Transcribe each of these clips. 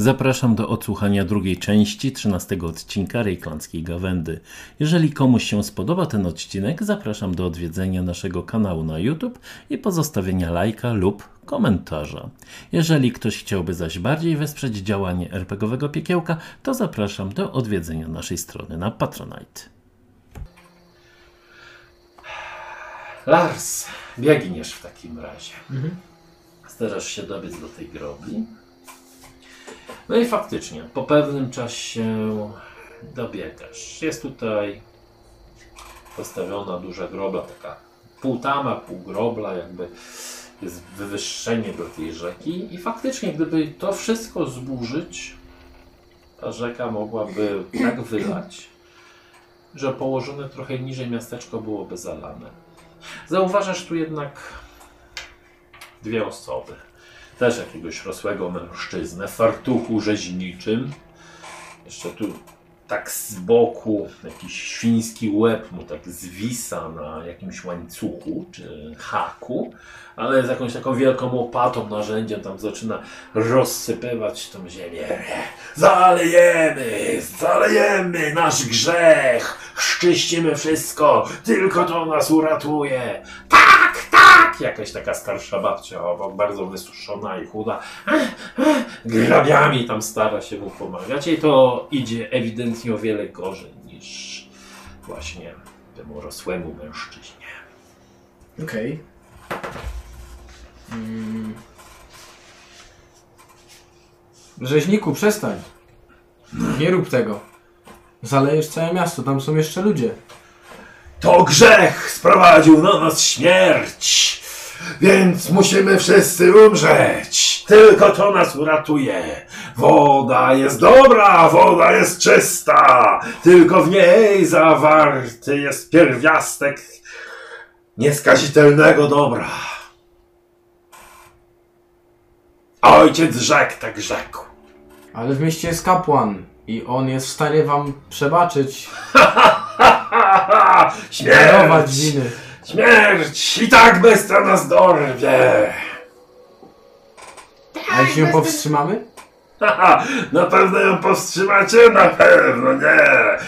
Zapraszam do odsłuchania drugiej części 13 odcinka Rejklandzkiej Gawędy. Jeżeli komuś się spodoba ten odcinek, zapraszam do odwiedzenia naszego kanału na YouTube i pozostawienia lajka lub komentarza. Jeżeli ktoś chciałby zaś bardziej wesprzeć działanie RPGowego Piekiełka, to zapraszam do odwiedzenia naszej strony na Patronite. Lars, biegniesz w takim razie. Starasz się dobiec do tej grobli. No i faktycznie, po pewnym czasie dobiegasz. Jest tutaj postawiona duża grobla, taka pół tama, pół grobla, jakby jest wywyższenie do tej rzeki. I faktycznie, gdyby to wszystko zburzyć, ta rzeka mogłaby tak wylać, że położone trochę niżej miasteczko byłoby zalane. Zauważasz tu jednak dwie osoby. Też jakiegoś rosłego mężczyznę w fartuchu rzeźniczym. Jeszcze tu tak z boku jakiś świński łeb mu tak zwisa na jakimś łańcuchu czy haku, ale z jakąś taką wielką łopatą, narzędziem tam zaczyna rozsypywać tą ziemię. Zalejemy, zalejemy nasz grzech, szczyścimy wszystko, tylko to nas uratuje. Tak! Jakaś taka starsza babcia, obok, bardzo wysuszona i chuda, grabiami tam stara się mu pomagać i to idzie ewidentnie o wiele gorzej niż właśnie temu rosłemu mężczyźnie. Okej. Mm. Rzeźniku, przestań. Nie rób tego. Zalejesz całe miasto, tam są jeszcze ludzie. To grzech sprowadził na nas śmierć, więc musimy wszyscy umrzeć. Tylko to nas uratuje. Woda jest dobra, woda jest czysta, tylko w niej zawarty jest pierwiastek nieskazitelnego dobra. Ojciec rzekł tak rzekł. Ale w mieście jest kapłan i on jest w stanie wam przebaczyć, darować Śmierć! winy. Śmierć! I tak bestia nas dorwie! A jeśli ją powstrzymamy? Haha, na pewno ją powstrzymacie? Na pewno nie!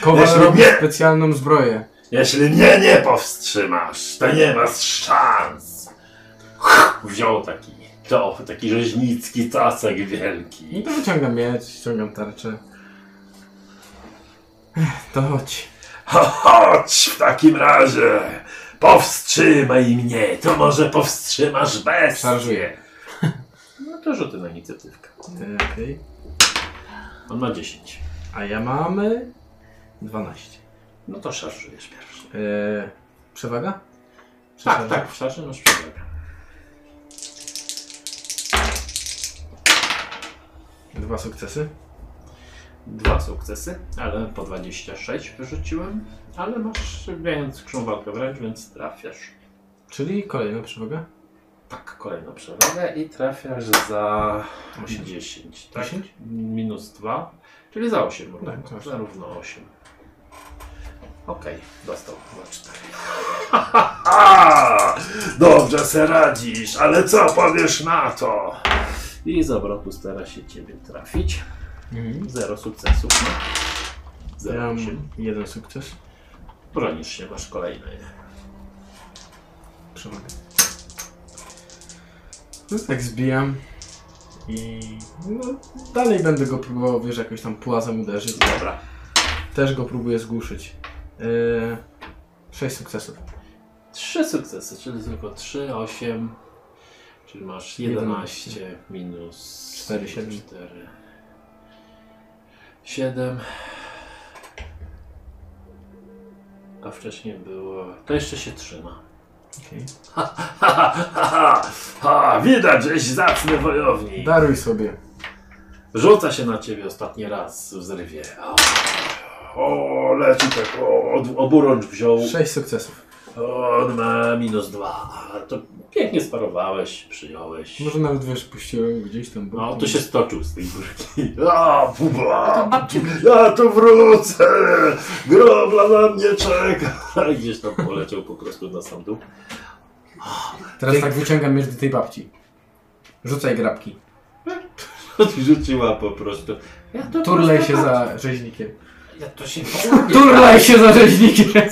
Kowal Jeśli robi nie, specjalną zbroję. jeśli mnie nie powstrzymasz, to nie masz szans. Wziął taki, to, taki rzeźnicki tasek No wielki. to wyciągam miecz, ściągam tarczę. Ech, To chodź. Ho, chodź w takim razie! Powstrzymaj mnie, to może powstrzymasz bestię. Szarżuję. No to rzuty na inicjatywkę. Okej. On ma 10. A ja mamy 12. No to szarżujesz pierwszy. E, przewaga? Tak, szarża? tak, w szarży masz przewagę. Dwa sukcesy. Dwa sukcesy, ale po 26 wyrzuciłem. Ale masz większą walkę wręcz, więc trafiasz. Czyli kolejna przewaga. Tak, kolejną przewagę i trafiasz za Osiem. 10. Tak? 10? Minus 2, czyli za 8 równo. Tak, tak. za równo 8. Okej, dostał 2-4. A, dobrze se radzisz, ale co powiesz na to? I z obrotu stara się ciebie trafić. Mhm. Zero sukcesów. Ja mam 0,8. jeden sukces. Bronisz się, masz kolejny. Przewagę. No tak zbijam. I no, dalej będę go próbował, wiesz, jakoś tam płazem uderzyć. Dobra. Też go próbuję zgłuszyć. Yy, sześć sukcesów. Trzy sukcesy, czyli tylko 3, 8. Czyli masz 11 minus Cztery, siedem. 4. 7. A wcześniej było. To jeszcze się trzyma. Okej. Ha, ha, ha, ha, widać, żeś zacny wojownik. Daruj sobie. Rzuca się na ciebie ostatni raz w zrywie. O, leci tak, o, oburącz wziął. Sześć sukcesów. On ma minus 2. To pięknie sparowałeś, przyjąłeś. Może nawet wiesz, puściłem gdzieś tam. No, to się stoczył z tej górki. A, puba. Ja tu wrócę. Grobla na mnie czeka. I gdzieś tam poleciał po prostu na sam dół. Teraz tak wyciągam miecz do tej babci. Rzucaj grabki. odrzuciła po prostu. Ja to Turlej prosto się za rzeźnikiem. Ja to się. Turlaj się za rzeźnikiem!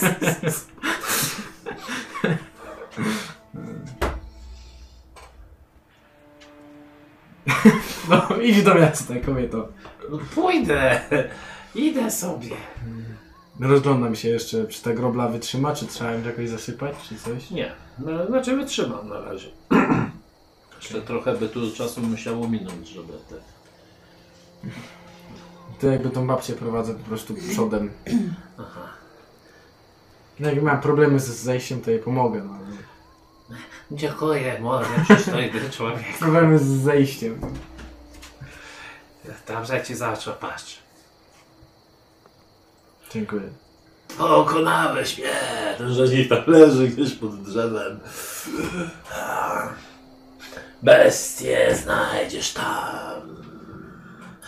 No, idź do miasta, kobieto. No pójdę. Idę sobie. Rozglądam się jeszcze, czy ta grobla wytrzyma, czy trzeba ją jakoś zasypać, czy coś. Nie, no, znaczy wytrzymam na razie. Jeszcze trochę by tu czasu musiało minąć, żeby te... To jakby tą babcię prowadzę po prostu przodem. Aha. No jak mam problemy z zejściem, to jej pomogę. No. ale Dziękuję, może przystojny człowiek. Problemy z zejściem. Dobrze ci zaczął, patrz. Dziękuję. Pokonałeś mnie! Ten rzeźnik tam leży gdzieś pod drzewem. Bestie znajdziesz tam.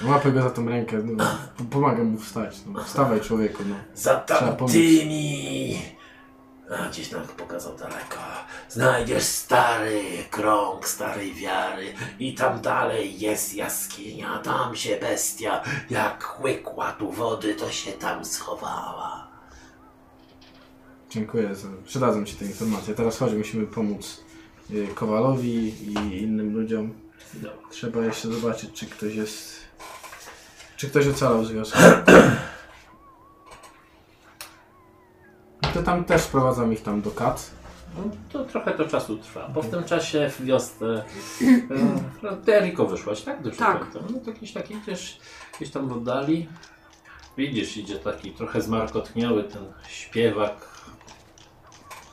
Łapę go za tą rękę, no, pomagam mu wstać. No. Wstawaj człowieku, no. Za Trzeba tamtymi. A gdzieś nam pokazał daleko. Znajdziesz stary krąg starej wiary i tam dalej jest jaskinia. Tam się bestia, jak łykła tu wody, to się tam schowała. Dziękuję, za, przydadzą ci te informacje. Teraz chodź, musimy pomóc y, Kowalowi i innym ludziom. Trzeba jeszcze zobaczyć, czy ktoś jest... Czy ktoś ocalał z wioski. No To tam też sprowadzam ich tam do kat. No, to trochę to czasu trwa, bo w tym czasie w wiosce e, no, ty Eriko wyszłaś, tak? Dobrze Tak. pamiętam. No to jakiś taki też gdzieś tam w oddali. Widzisz, idzie taki trochę zmarkotniały ten śpiewak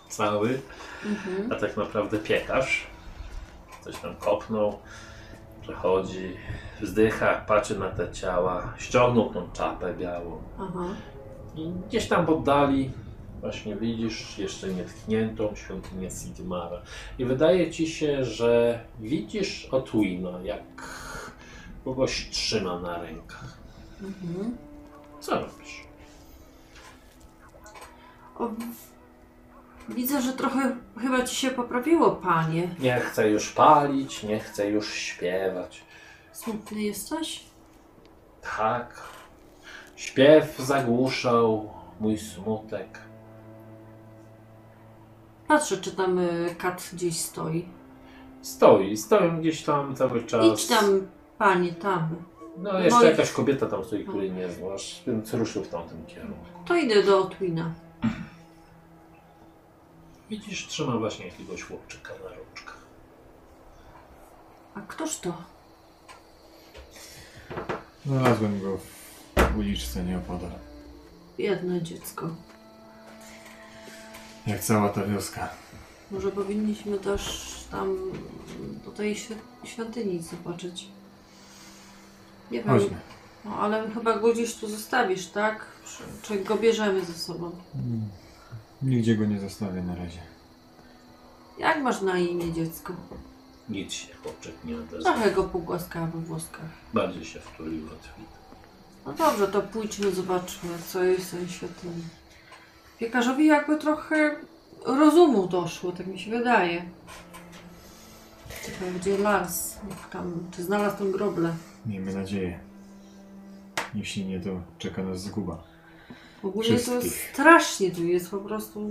cały, Mhm. a tak naprawdę piekarz. Coś tam kopnął, przechodzi, wzdycha, patrzy na te ciała, ściągnął tą czapę białą. Aha. I gdzieś tam w oddali właśnie widzisz jeszcze nietkniętą świątynię Sigmara. I wydaje ci się, że widzisz Otwina, jak kogoś trzyma na rękach. Mhm. Co robisz? O, widzę, że trochę chyba ci się poprawiło, panie. Nie chcę już palić, nie chcę już śpiewać. Smutny jesteś? Tak. Śpiew zagłuszał mój smutek. Patrzę, czy tam y, kat gdzieś stoi. Stoi, stoją gdzieś tam cały czas. Idź tam, panie, tam. No jeszcze jakaś kobieta tam stoi, której nie znasz, więc ruszył w tamtym kierunku. To idę do Otwina. Widzisz, trzyma właśnie jakiegoś chłopczyka na rączkach. A któż to? Znalazłem go w uliczce nieopodal. Biedne dziecko. Jak cała ta wioska. Może powinniśmy też tam do tej świ- świątyni zobaczyć. Nie wiem, Chodźmy. no, ale chyba go gdzieś tu zostawisz, tak? Czy, czy go bierzemy ze sobą? Mm. Nigdzie go nie zostawię na razie. Jak masz na imię dziecko? Nic się chłopczyk nie odezwał. Trochę go pogłaskała we włoskach. Bardziej się wtulił Otwin. No dobrze, to pójdźmy, zobaczmy, co jest w tej świątyni. Piekarzowi jakby trochę rozumu doszło, tak mi się wydaje. Ciekawe, gdzie Lars, jak tam, czy znalazł tą groblę. Miejmy nadzieję. Jeśli nie, to czeka nas zguba. Ogólnie to jest Wszystkich. strasznie tu jest, po prostu...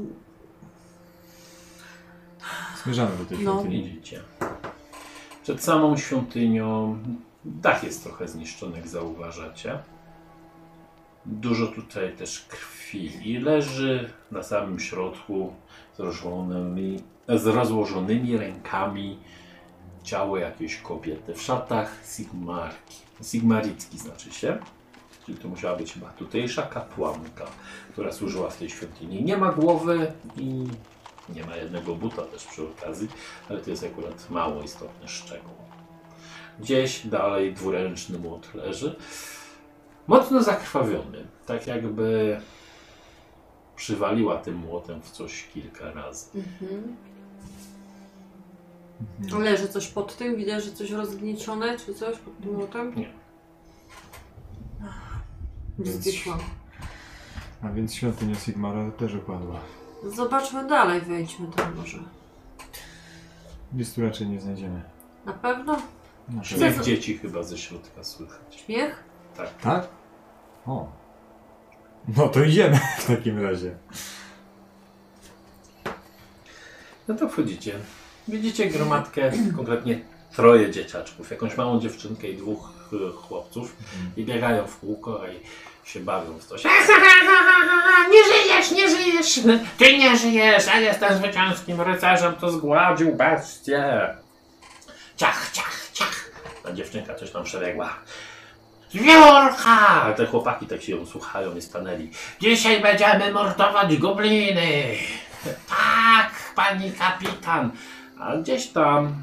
Zmierzamy do tej No. świątyni. Widzicie. Przed samą świątynią dach jest trochę zniszczony, jak zauważacie. Dużo tutaj też krwi leży na samym środku z rozłożonymi, z rozłożonymi rękami ciało jakiejś kobiety w szatach Sigmarki. Sigmaritki znaczy się. Czyli to musiała być chyba tutejsza kapłanka, która służyła w tej świątyni. Nie ma głowy i nie ma jednego buta też przy okazji, ale to jest akurat mało istotny szczegół. Gdzieś dalej dwuręczny młot leży. Mocno zakrwawiony, tak jakby przywaliła tym młotem w coś kilka razy. Mhm. Mhm. Leży coś pod tym? Widać, że coś rozgniecione, czy coś pod tym młotem? Nie. Więc- Zwykłam. A więc świątynia Sigmara też upadła. Zobaczmy dalej, wejdźmy tam może. Nic tu raczej nie znajdziemy. Na pewno? No, to- Śmiech dzieci chyba ze środka słychać. Śmiech? Tak? O. No to idziemy w takim razie. No to wchodzicie. Widzicie gromadkę, konkretnie troje dzieciaczków, jakąś małą dziewczynkę i dwóch y, chłopców i biegają w kółko i się bawią w coś. Nie żyjesz, nie żyjesz! Ty nie żyjesz, a jestem zwycięskim rycerzem, to zgładził bestię. Ciach, ciach, ciach. Ta dziewczynka coś tam przebiegła. Wiolka! Te chłopaki tak się ją słuchają i stanęli. Dzisiaj będziemy mordować gobliny. Tak, pani kapitan. A gdzieś tam,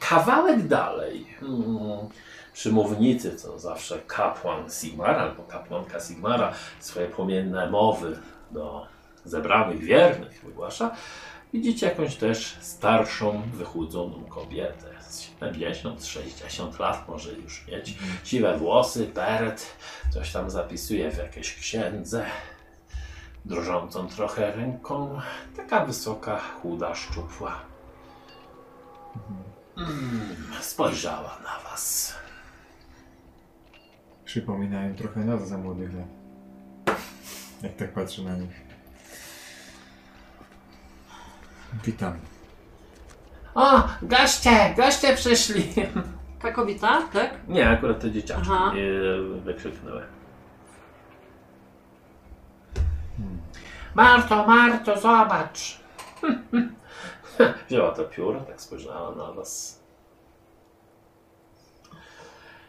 kawałek dalej, mm, przy mównicy, co zawsze kapłan Sigmara albo kapłanka Sigmara swoje płomienne mowy do zebranych wiernych wygłasza, widzicie jakąś też starszą, wychudzoną kobietę. Z 70-60 lat może już mieć. Siwe włosy, beret, coś tam zapisuje w jakiejś księdze drżącą trochę ręką. Taka wysoka, chuda, szczupła. Mm, spojrzała na was. Przypominają trochę nas za młodych lat. Jak tak patrzę na nich. Witam. O, goście, goście przyszli. Ta kobieta, tak? Nie, akurat te dzieciaczki Aha. nie wykrzyknęły. Marto, Marto, zobacz. Wzięła to pióro, tak spojrzała na was.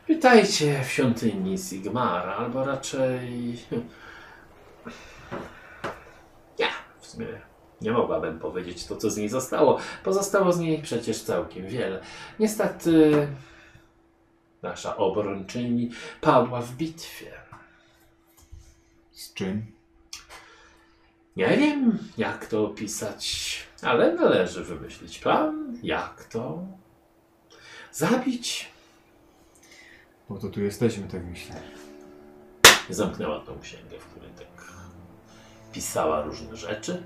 Witajcie w świątyni Sigmara, albo raczej... Ja, w sumie nie mogłabym powiedzieć to, co z niej zostało. Pozostało z niej przecież całkiem wiele. Niestety nasza obrończyni padła w bitwie. Z czym? Nie wiem, jak to opisać, ale należy wymyślić plan, jak to zabić. Bo to tu jesteśmy, tak myślę. Zamknęła tą księgę, w której tak pisała różne rzeczy.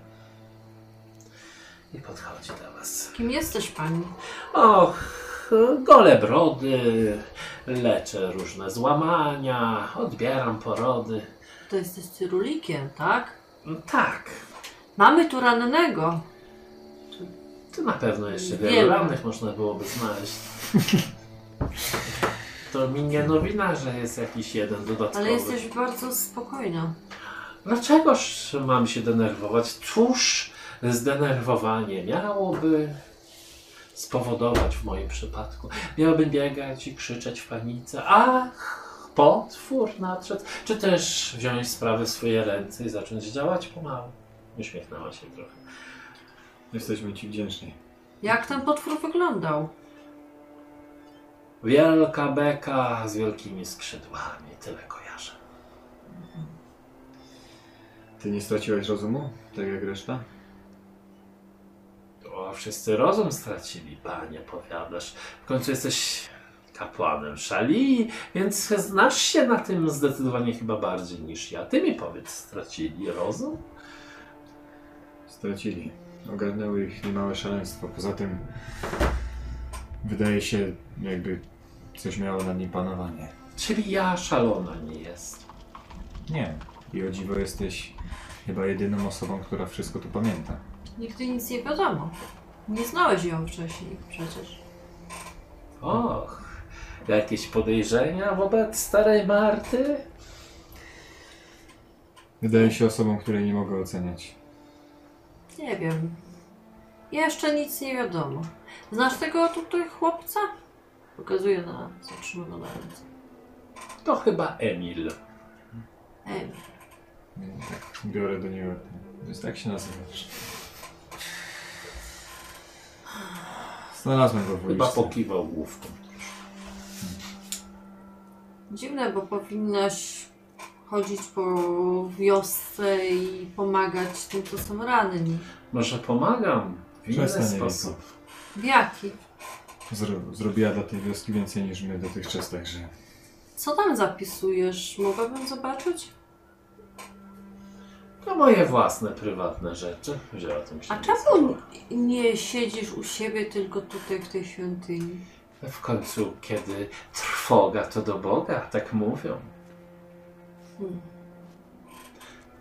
I podchodzi do was. Kim jesteś pani? Och, gole brody, leczę różne złamania, odbieram porody. To jesteś cyrulikiem, tak? Tak, Mamy tu rannego. To na pewno jeszcze Wiele. wielu rannych można byłoby znaleźć. To mi nie nowina, że jest jakiś jeden dodatkowy. Ale jesteś bardzo spokojna. Dlaczegoż mam się denerwować? Cóż zdenerwowanie miałoby spowodować w moim przypadku? Miałbym biegać i krzyczeć w panice. Ach, potwór nadszedł. Czy też wziąć sprawy w swoje ręce i zacząć działać pomału? Uśmiechnęła się trochę. Jesteśmy ci wdzięczni. Jak ten potwór wyglądał? Wielka beka z wielkimi skrzydłami, tyle kojarzę. Ty nie straciłeś rozumu? Tak jak reszta? To wszyscy rozum stracili, panie, powiadasz. W końcu jesteś kapłanem szali, więc znasz się na tym zdecydowanie chyba bardziej niż ja. Ty mi powiedz, stracili rozum? Stracili. Ogarnęły ich niemałe szaleństwo. Poza tym wydaje się, jakby coś miało nad nim panowanie. Czyli ja szalona nie jest. Nie. I o dziwo jesteś chyba jedyną osobą, która wszystko tu pamięta. Nigdy nic nie wiadomo. Nie znałeś ją wcześniej przecież. Och, jakieś podejrzenia wobec starej Marty? Wydaje się osobą, której nie mogę oceniać. Nie wiem. Jeszcze nic nie wiadomo. Znasz tego tutaj chłopca? Pokazuję na zatrzymaną na ręce. To chyba Emil. Ej, Tak, biorę do niego. Więc tak się nazywasz. Znalazłem go w Chyba pokiwał główką. dziwne, bo powinnaś chodzić po wiosce i pomagać tym, co są ranni. Może pomagam w inny Przestań, sposób. W jaki? Zro zrobiła dla tej wioski więcej niż my dotychczas, także Co tam zapisujesz? Mogłabym zobaczyć? To moje własne, prywatne rzeczy. Wzięła tą A księgę czemu nie siedzisz u siebie, tylko tutaj w tej świątyni? W końcu, kiedy trwoga, to do Boga, tak mówią. Hmm.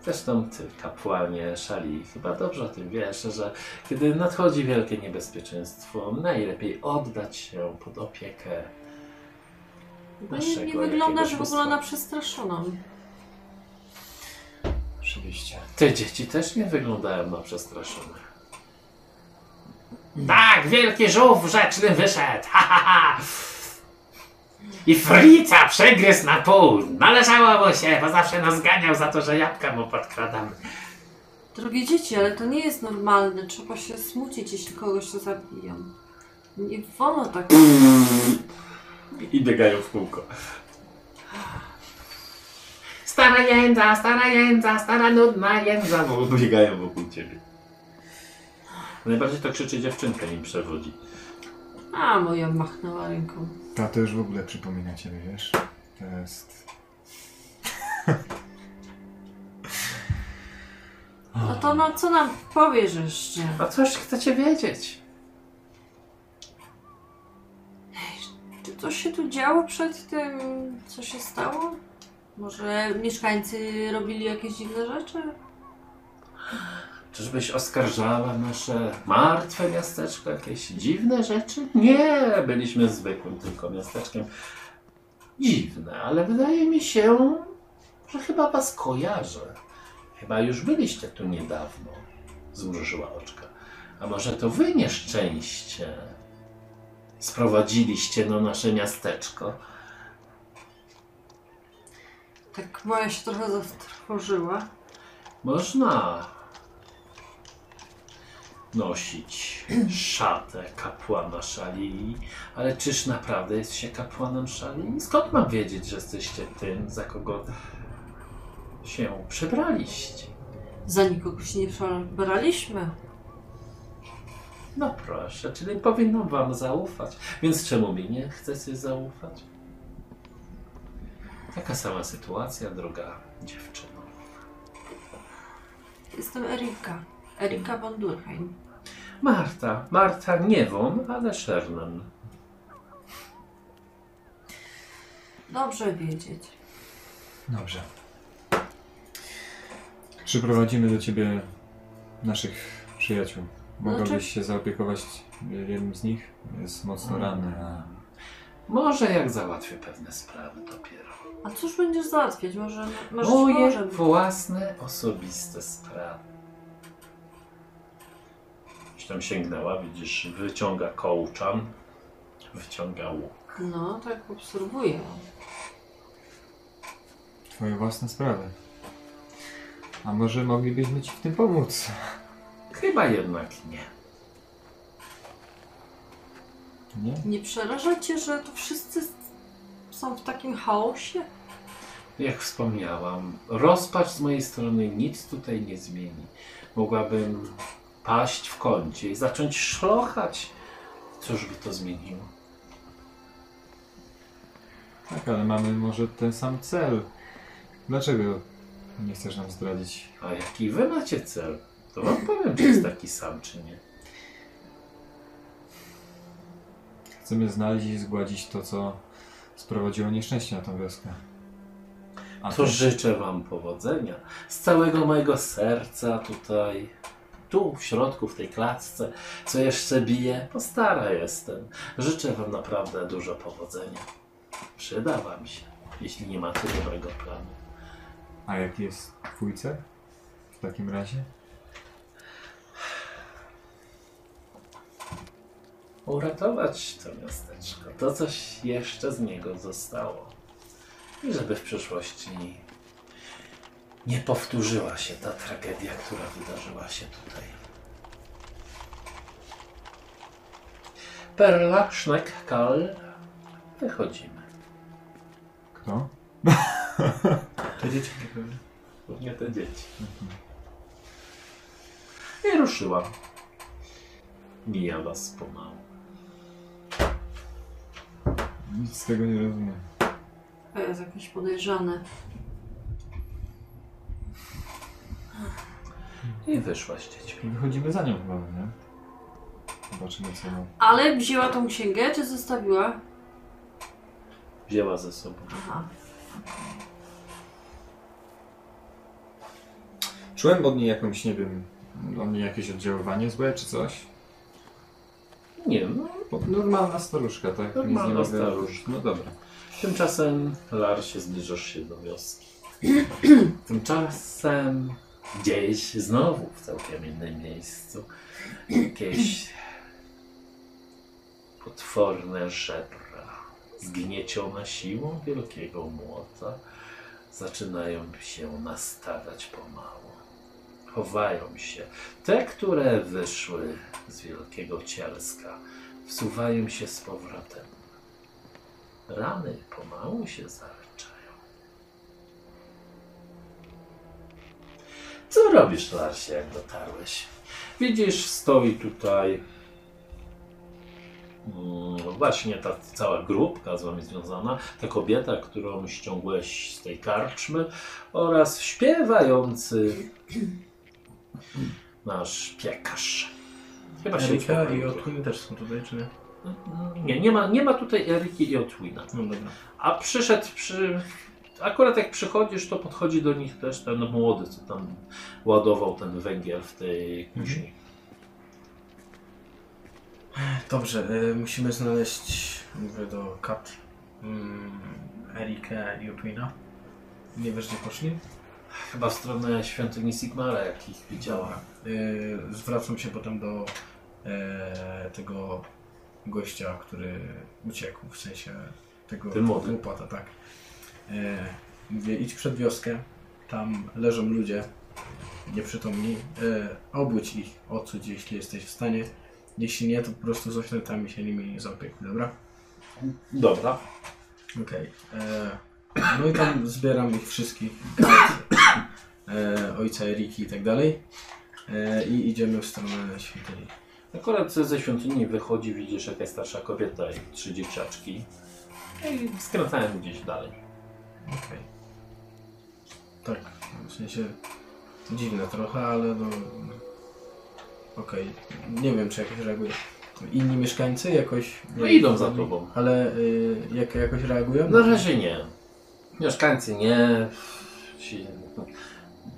Zresztą ty, kapłanie szali, chyba dobrze o tym wiesz, że kiedy nadchodzi wielkie niebezpieczeństwo, najlepiej oddać się pod opiekę No nie, nie naszego wyglądasz w jakiegoś ogóle na przestraszoną. Oczywiście. Te dzieci też nie wyglądają na przestraszone. Tak, wielki żółw rzeczny wyszedł, ha, ha, ha. I frica przegryzł na pół. Należało mu się, bo zawsze nas ganiał za to, że jabłka mu podkradamy. Drogie dzieci, ale to nie jest normalne. Trzeba się smucić, jeśli kogoś to zabiją. Nie wolno tak. I biegają w kółko. Stara jędza, stara jędza, stara nudna jędza, bo biegają wokół ciebie. Najbardziej to krzyczy dziewczynka im przewodzi. A, moja machnęła ręką. Ta to już w ogóle przypomina ciebie, wiesz? To jest... No to no, co nam powiesz jeszcze? A coś chcecie wiedzieć? Czy coś się tu działo przed tym, co się stało? Może mieszkańcy robili jakieś dziwne rzeczy? Czyżbyś oskarżała nasze martwe miasteczko, jakieś dziwne rzeczy? Nie, byliśmy zwykłym tylko miasteczkiem. Dziwne, ale wydaje mi się, że chyba was kojarzę. Chyba już byliście tu niedawno. Zmrużyła oczka. A może to wy nieszczęście sprowadziliście na nasze miasteczko? Tak moja się trochę zatrwożyła. Można nosić szatę kapłana szali, ale czyż naprawdę jest się kapłanem szali? Skąd mam wiedzieć, że jesteście tym, za kogo się przebraliście? Za nikogo się nie przebraliśmy. No proszę, czyli powinnam wam zaufać. Więc czemu mi nie chcecie zaufać? Taka sama sytuacja, droga dziewczyno. Jestem Erika. Erika von Durheim. Marta, Marta nie Won, ale Sherman. Dobrze wiedzieć. Dobrze. Przyprowadzimy do ciebie naszych przyjaciół. Mogłabyś Znaczy- się zaopiekować jednym z nich? Jest mocno ranny, a Może jak załatwię pewne sprawy dopiero. A cóż będziesz załatwiać? Może, ci Moje własne, osobiste sprawy. Gdzieś tam sięgnęła, widzisz, wyciąga kołczan, wyciąga łuk. No, tak obserwuję. twoje własne sprawy. A może moglibyśmy ci w tym pomóc? Chyba jednak nie. Nie? Nie przeraża cię, że tu wszyscy są w takim chaosie? Jak wspomniałam, rozpacz z mojej strony nic tutaj nie zmieni. Mogłabym paść w kącie i zacząć szlochać. Cóż by to zmieniło? Tak, ale mamy może ten sam cel. Dlaczego nie chcesz nam zdradzić? A jaki wy macie cel? To wam powiem, czy jest taki sam, czy nie. Chcemy znaleźć i zgładzić to, co sprowadziło nieszczęście na tą wioskę. A To ty- życzę Wam powodzenia. Z całego mojego serca tutaj, tu w środku, w tej klatce, co jeszcze bije, to stara jestem. Życzę Wam naprawdę dużo powodzenia. Przyda Wam się, jeśli nie macie dobrego planu. A jaki jest twój cel? W takim razie? Uratować to miasteczko, to coś jeszcze z niego zostało. I żeby w przyszłości nie powtórzyła się ta tragedia, która wydarzyła się tutaj. Perla, Sznek, Kal, wychodzimy. Kto? Te dzieci pewnie. Głównie te dzieci. I ruszyłam. Mija was pomału. Nic z tego nie rozumiem. To jest jakieś podejrzane. I wyszła z dziećmi. Wychodzimy za nią chyba, nie? Zobaczymy co ma. Ale wzięła tą księgę, czy zostawiła? Wzięła ze sobą. Aha. Czułem od niej jakąś, nie wiem, od niej jakieś oddziaływanie złe czy coś? Nie, no. Bo normalna staruszka, tak? Nic Normalna nie mogę- staruszka. No dobra. Tymczasem, Larsie, zbliżasz się do wioski. Tymczasem gdzieś znowu w całkiem innym miejscu jakieś potworne żebra zgniecione siłą wielkiego młota zaczynają się nastawiać pomału. Chowają się. Te, które wyszły z wielkiego cielska, wsuwają się z powrotem. Rany pomału się zaleczają. Co robisz, Larsie, jak dotarłeś? Widzisz, stoi tutaj mm, właśnie ta cała grupka z wami związana, ta kobieta, którą ściągłeś z tej karczmy oraz śpiewający nasz piekarz. Chyba się Erika i uspokoił. Otwin też są tutaj, czy nie? Nie, nie ma, nie ma tutaj Eriki i Otwina. No dobra. A przyszedł przy. Akurat jak przychodzisz, to podchodzi do nich też ten młody, co tam ładował ten węgiel w tej kuźni. Dobrze, y, musimy znaleźć, mówię do Kat, mm, Erikę i Otwina. Nie wiesz, gdzie poszli? Chyba w stronę świątyni Sigmara, jak ich widziała. Y, zwracam się potem do e, tego gościa, który uciekł, w sensie tego głupota, tak. E, mówię, idź przed wioskę, tam leżą ludzie, nieprzytomni, e, obudź ich, odsudź, jeśli jesteś w stanie. Jeśli nie, to po prostu z oświętami się nimi zaopiekuj, dobra? Dobra. Okej. E, No i tam zbieram ich wszystkich, e, ojca Eriki i tak dalej. E, I idziemy w stronę świątyni. Akurat ze świątyni wychodzi, widzisz jakaś starsza kobieta i trzy dzieciaczki. I skręcałem gdzieś dalej. Okej. Tak, w sensie dziwne trochę, ale no... Okej, nie wiem czy jakoś reaguje. Inni mieszkańcy jakoś... No idą za tobą. Ale y, jak, jakoś reagują? Na razie nie. Mieszkańcy nie. Ci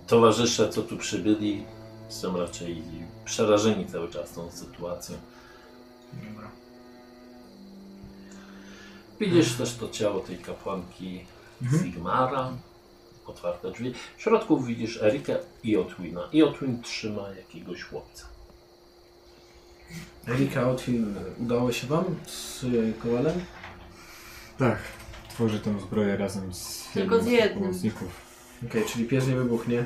towarzysze, co tu przybyli, są raczej przerażeni cały czas tą sytuacją. Dobra. Widzisz też to ciało tej kapłanki Mhm. Sigmara, otwarte drzwi. W środku widzisz Erikę i Otwina. I Otwin trzyma jakiegoś chłopca. Erika Otwin, udało się wam z y, Kowalem? Tak. Tworzy tę zbroję razem z Tylko z jednym. pomocników. Okej, czyli pies nie wybuchnie.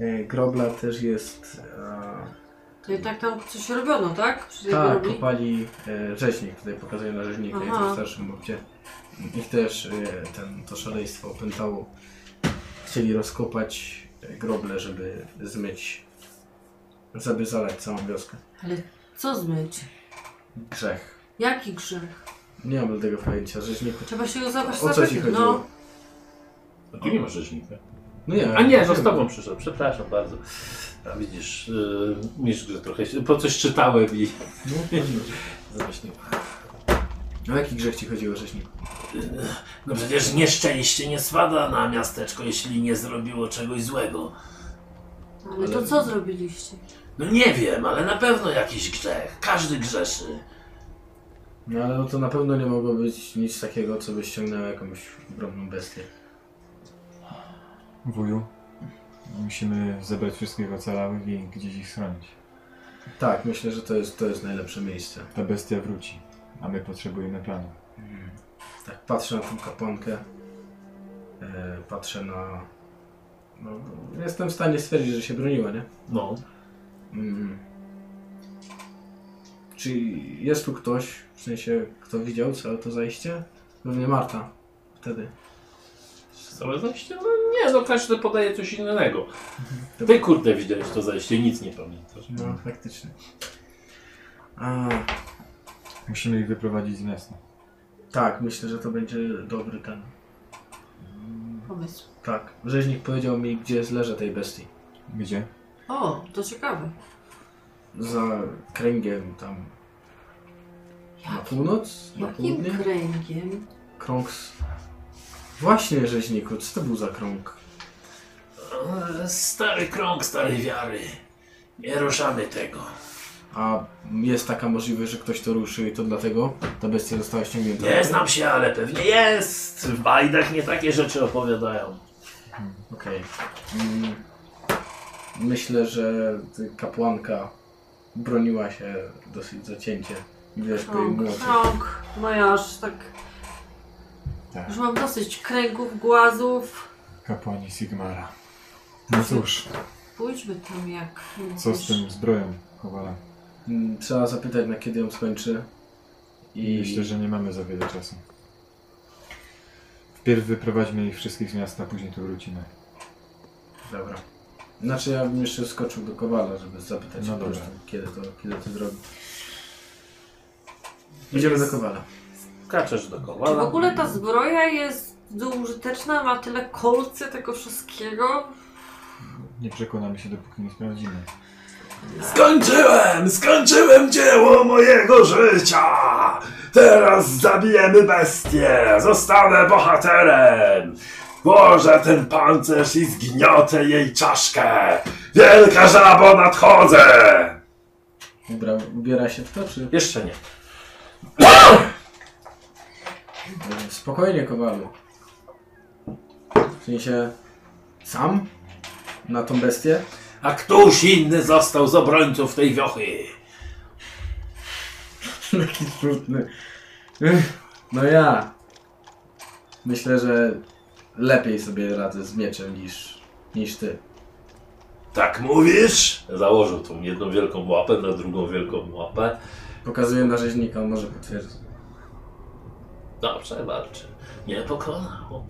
E, Grobla też jest... E, To i tak tam coś robiono, tak? Tak, grobli? kopali e, rzeźnik, tutaj pokazuję na rzeźnika, Aha. jest w starszym bokcie. Ich też e, ten, to szaleństwo opętało. Chcieli rozkopać e, groble, żeby zmyć, żeby zalać całą wioskę. Ale co zmyć? Grzech. Jaki grzech? Nie mam tego pojęcia, rzeźniku. Trzeba się go zabrać O co ci chodziło? No, A tu nie ma rzeźnika. No nie, A nie, no z tobą przyszedł, przepraszam bardzo. A widzisz, yy, mistrz, że trochę się, po coś czytałem i No, zamyśliłem. o jaki grzech ci chodziło, rzeźniku? No przecież nieszczęście nie spada na miasteczko, jeśli nie zrobiło czegoś złego. ale to co zrobiliście? No nie wiem, ale na pewno jakiś grzech. Każdy grzeszy. No ale no to na pewno nie mogło być nic takiego, co by ściągnęło jakąś ogromną bestię. Wuju, musimy zebrać wszystkich ocalałych i gdzieś ich schronić. Tak, myślę, że to jest, to jest najlepsze miejsce. Ta bestia wróci, a my potrzebujemy planu. Tak, patrzę na tą kapłankę. E, patrzę na. No, jestem w stanie stwierdzić, że się broniła, nie? No, Mm. Czy jest tu ktoś, w sensie, kto widział całe to zajście? Pewnie Marta. Wtedy. całe zajście? No nie, no każdy podaje coś innego. Ty kurde widziałeś to zajście, nic nie pamiętasz. No, faktycznie. A, Musimy ich wyprowadzić z miasta. tak, myślę, że to będzie dobry ten. Pomysł. Tak, rzeźnik powiedział mi, gdzie leży tej bestii. Gdzie? O, to ciekawe. Za kręgiem tam Na północ? Na Jakim południe? kręgiem? Krąg z... Właśnie, rzeźniku, co to był za krąg? Stary krąg starej wiary. Nie ruszamy tego. A jest taka możliwość, że ktoś to ruszy i to dlatego ta bestia została ściągnięta? Nie znam się, ale pewnie jest. W bajdach nie takie rzeczy opowiadają. Okej. Mm, Myślę, że ty- kapłanka broniła się dosyć zacięcie. Widać po jej Krąg, młocie. krąg. No ja aż tak... Tak. Już mam dosyć kręgów, głazów. Kapłani Sigmara. No cóż, Pójdźmy tam jak... co z tym zbroją Kowala? Mm, Trzeba zapytać, na kiedy ją skończy. I Myślę, że nie mamy za wiele czasu. Wpierw wyprowadźmy ich wszystkich z miasta, później tu wrócimy. Dobra. Znaczy ja bym jeszcze skoczył do Kowala, żeby zapytać No po dobra. prostu, kiedy to, kiedy to zrobi. Idziemy do Kowala. Skaczesz do Czy w ogóle ta zbroja jest użyteczna? Ma tyle kolcy tego wszystkiego? Nie przekonamy się, dopóki nie sprawdzimy. Skończyłem! Skończyłem dzieło mojego życia! Teraz zabijemy bestię! Zostanę bohaterem! Włożę ten pancerz i zgniotę jej czaszkę! Wielka żabo, nadchodzę! Dobra, ubiera się w to, czy... Jeszcze nie. Spokojnie, Kowalu. W sensie... Sam? Na tą bestię? A któż inny został z obrońców tej wiochy? Taki. Ech, No ja. Myślę, że lepiej sobie radzę z mieczem niż, niż ty. Tak mówisz? Założył tą jedną wielką łapę na drugą wielką łapę. Pokazuję na rzeźnika, on może potwierdzić. Dobrze, walczy. Nie pokonał.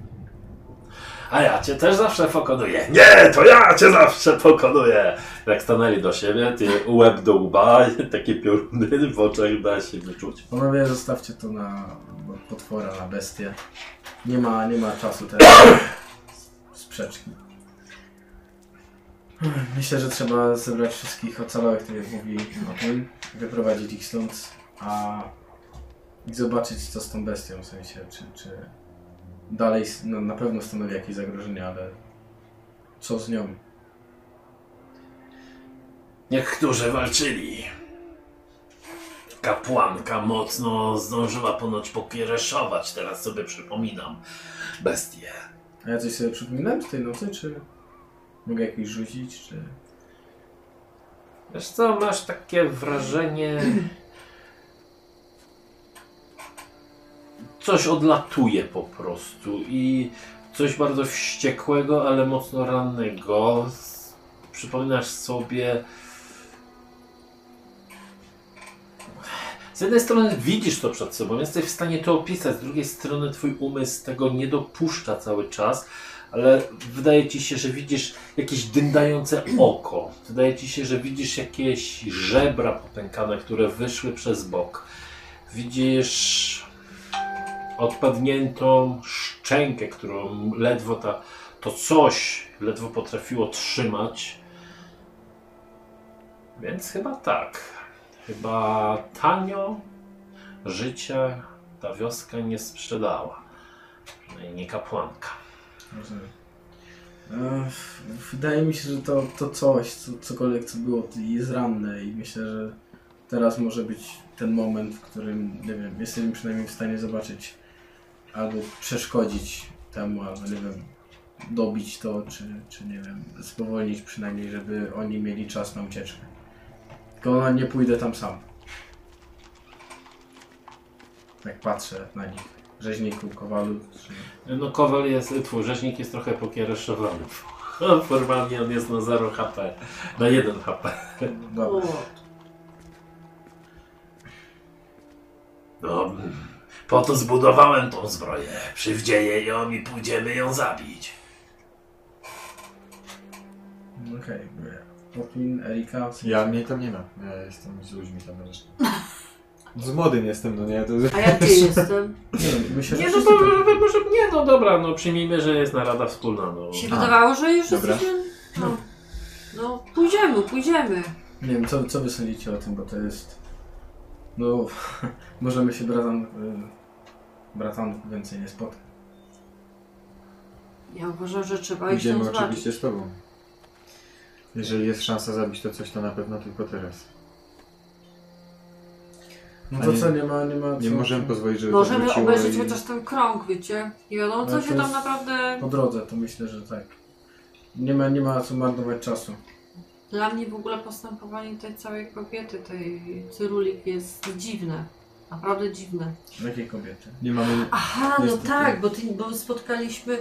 A ja cię też zawsze pokonuję. Nie, to ja cię zawsze pokonuję. Jak stanęli do siebie, ty łeb do łba, takie pioruny w oczach da się wyczuć. Panowie, zostawcie to na potwora, na bestię. Nie ma, nie ma czasu teraz. Sprzeczki. Myślę, że trzeba zebrać wszystkich ocalałych, tak jak mówi Otwin, wyprowadzić ich stąd, a i zobaczyć co z tą bestią, w sensie, czy, czy dalej, no, na pewno stanowi jakieś zagrożenie, ale co z nią? Niektórzy walczyli. Kapłanka mocno zdążyła ponoć pokiereszować, teraz sobie przypominam. Bestie. A ja coś sobie przypominałem z tej nocy, czy mogę jakiś rzucić, czy... Wiesz co, masz takie wrażenie... Coś odlatuje po prostu i coś bardzo wściekłego, ale mocno rannego. Przypominasz sobie... Z jednej strony widzisz to przed sobą, jesteś w stanie to opisać, z drugiej strony twój umysł tego nie dopuszcza cały czas, ale wydaje ci się, że widzisz jakieś dyndające oko. Wydaje ci się, że widzisz jakieś żebra popękane, które wyszły przez bok. Widzisz odpadniętą szczękę, którą ledwo ta, to coś ledwo potrafiło trzymać. Więc chyba tak. Chyba tanio życia ta wioska nie sprzedała. Przynajmniej nie kapłanka. E, Wydaje mi się, że to, to coś, co, cokolwiek co było, jest ranne i myślę, że teraz może być ten moment, w którym, nie wiem, jesteśmy przynajmniej w stanie zobaczyć albo przeszkodzić temu, albo nie wiem, dobić to, czy, czy nie wiem, spowolnić przynajmniej, żeby oni mieli czas na ucieczkę. Tylko nie pójdę tam sam. Jak patrzę na nich, rzeźniku, kowalu, czy... No Kowal jest, twój rzeźnik jest trochę pokiereszowany. Formalnie on jest na 0 HP, na 1 HP. Dobra. No, po to zbudowałem tą zbroję. Przywdzieję ją i pójdziemy ją zabić. Okej, Popin, Erika. Ja mnie tam nie ma. Ja jestem z ludźmi tam resztą. Z młodym jestem, no nie? To... a ja gdzie jestem? Nie wiem, myślę, że Nie, no wszyscy to może, może nie, no dobra, no przyjmijmy, że jest narada wspólna. No. się wydawało, że już dobra. jesteśmy... No. no, pójdziemy, pójdziemy. Nie wiem, co, co wy sądzicie o tym, bo to jest... No, możemy się bratan, y, bratanów więcej nie spotkać. Ja uważam, że trzeba iść Idziemy zobaczyć. oczywiście z tobą. Jeżeli jest szansa zabić to coś, to na pewno tylko teraz. No A to nie- co, nie ma, nie ma Nie co- możemy pozwolić, żeby to Możemy wróciło obejrzeć i... chociaż ten krąg, wiecie? Nie wiadomo, co Ale się tam jest- naprawdę... Po drodze, to myślę, że tak. Nie ma, nie ma co marnować czasu. Dla mnie w ogóle postępowanie tej całej kobiety, tej Cyrulik jest dziwne. Naprawdę dziwne. Jakiej kobiety? Nie mamy... Aha, no Niestety. tak, bo, ty, bo spotkaliśmy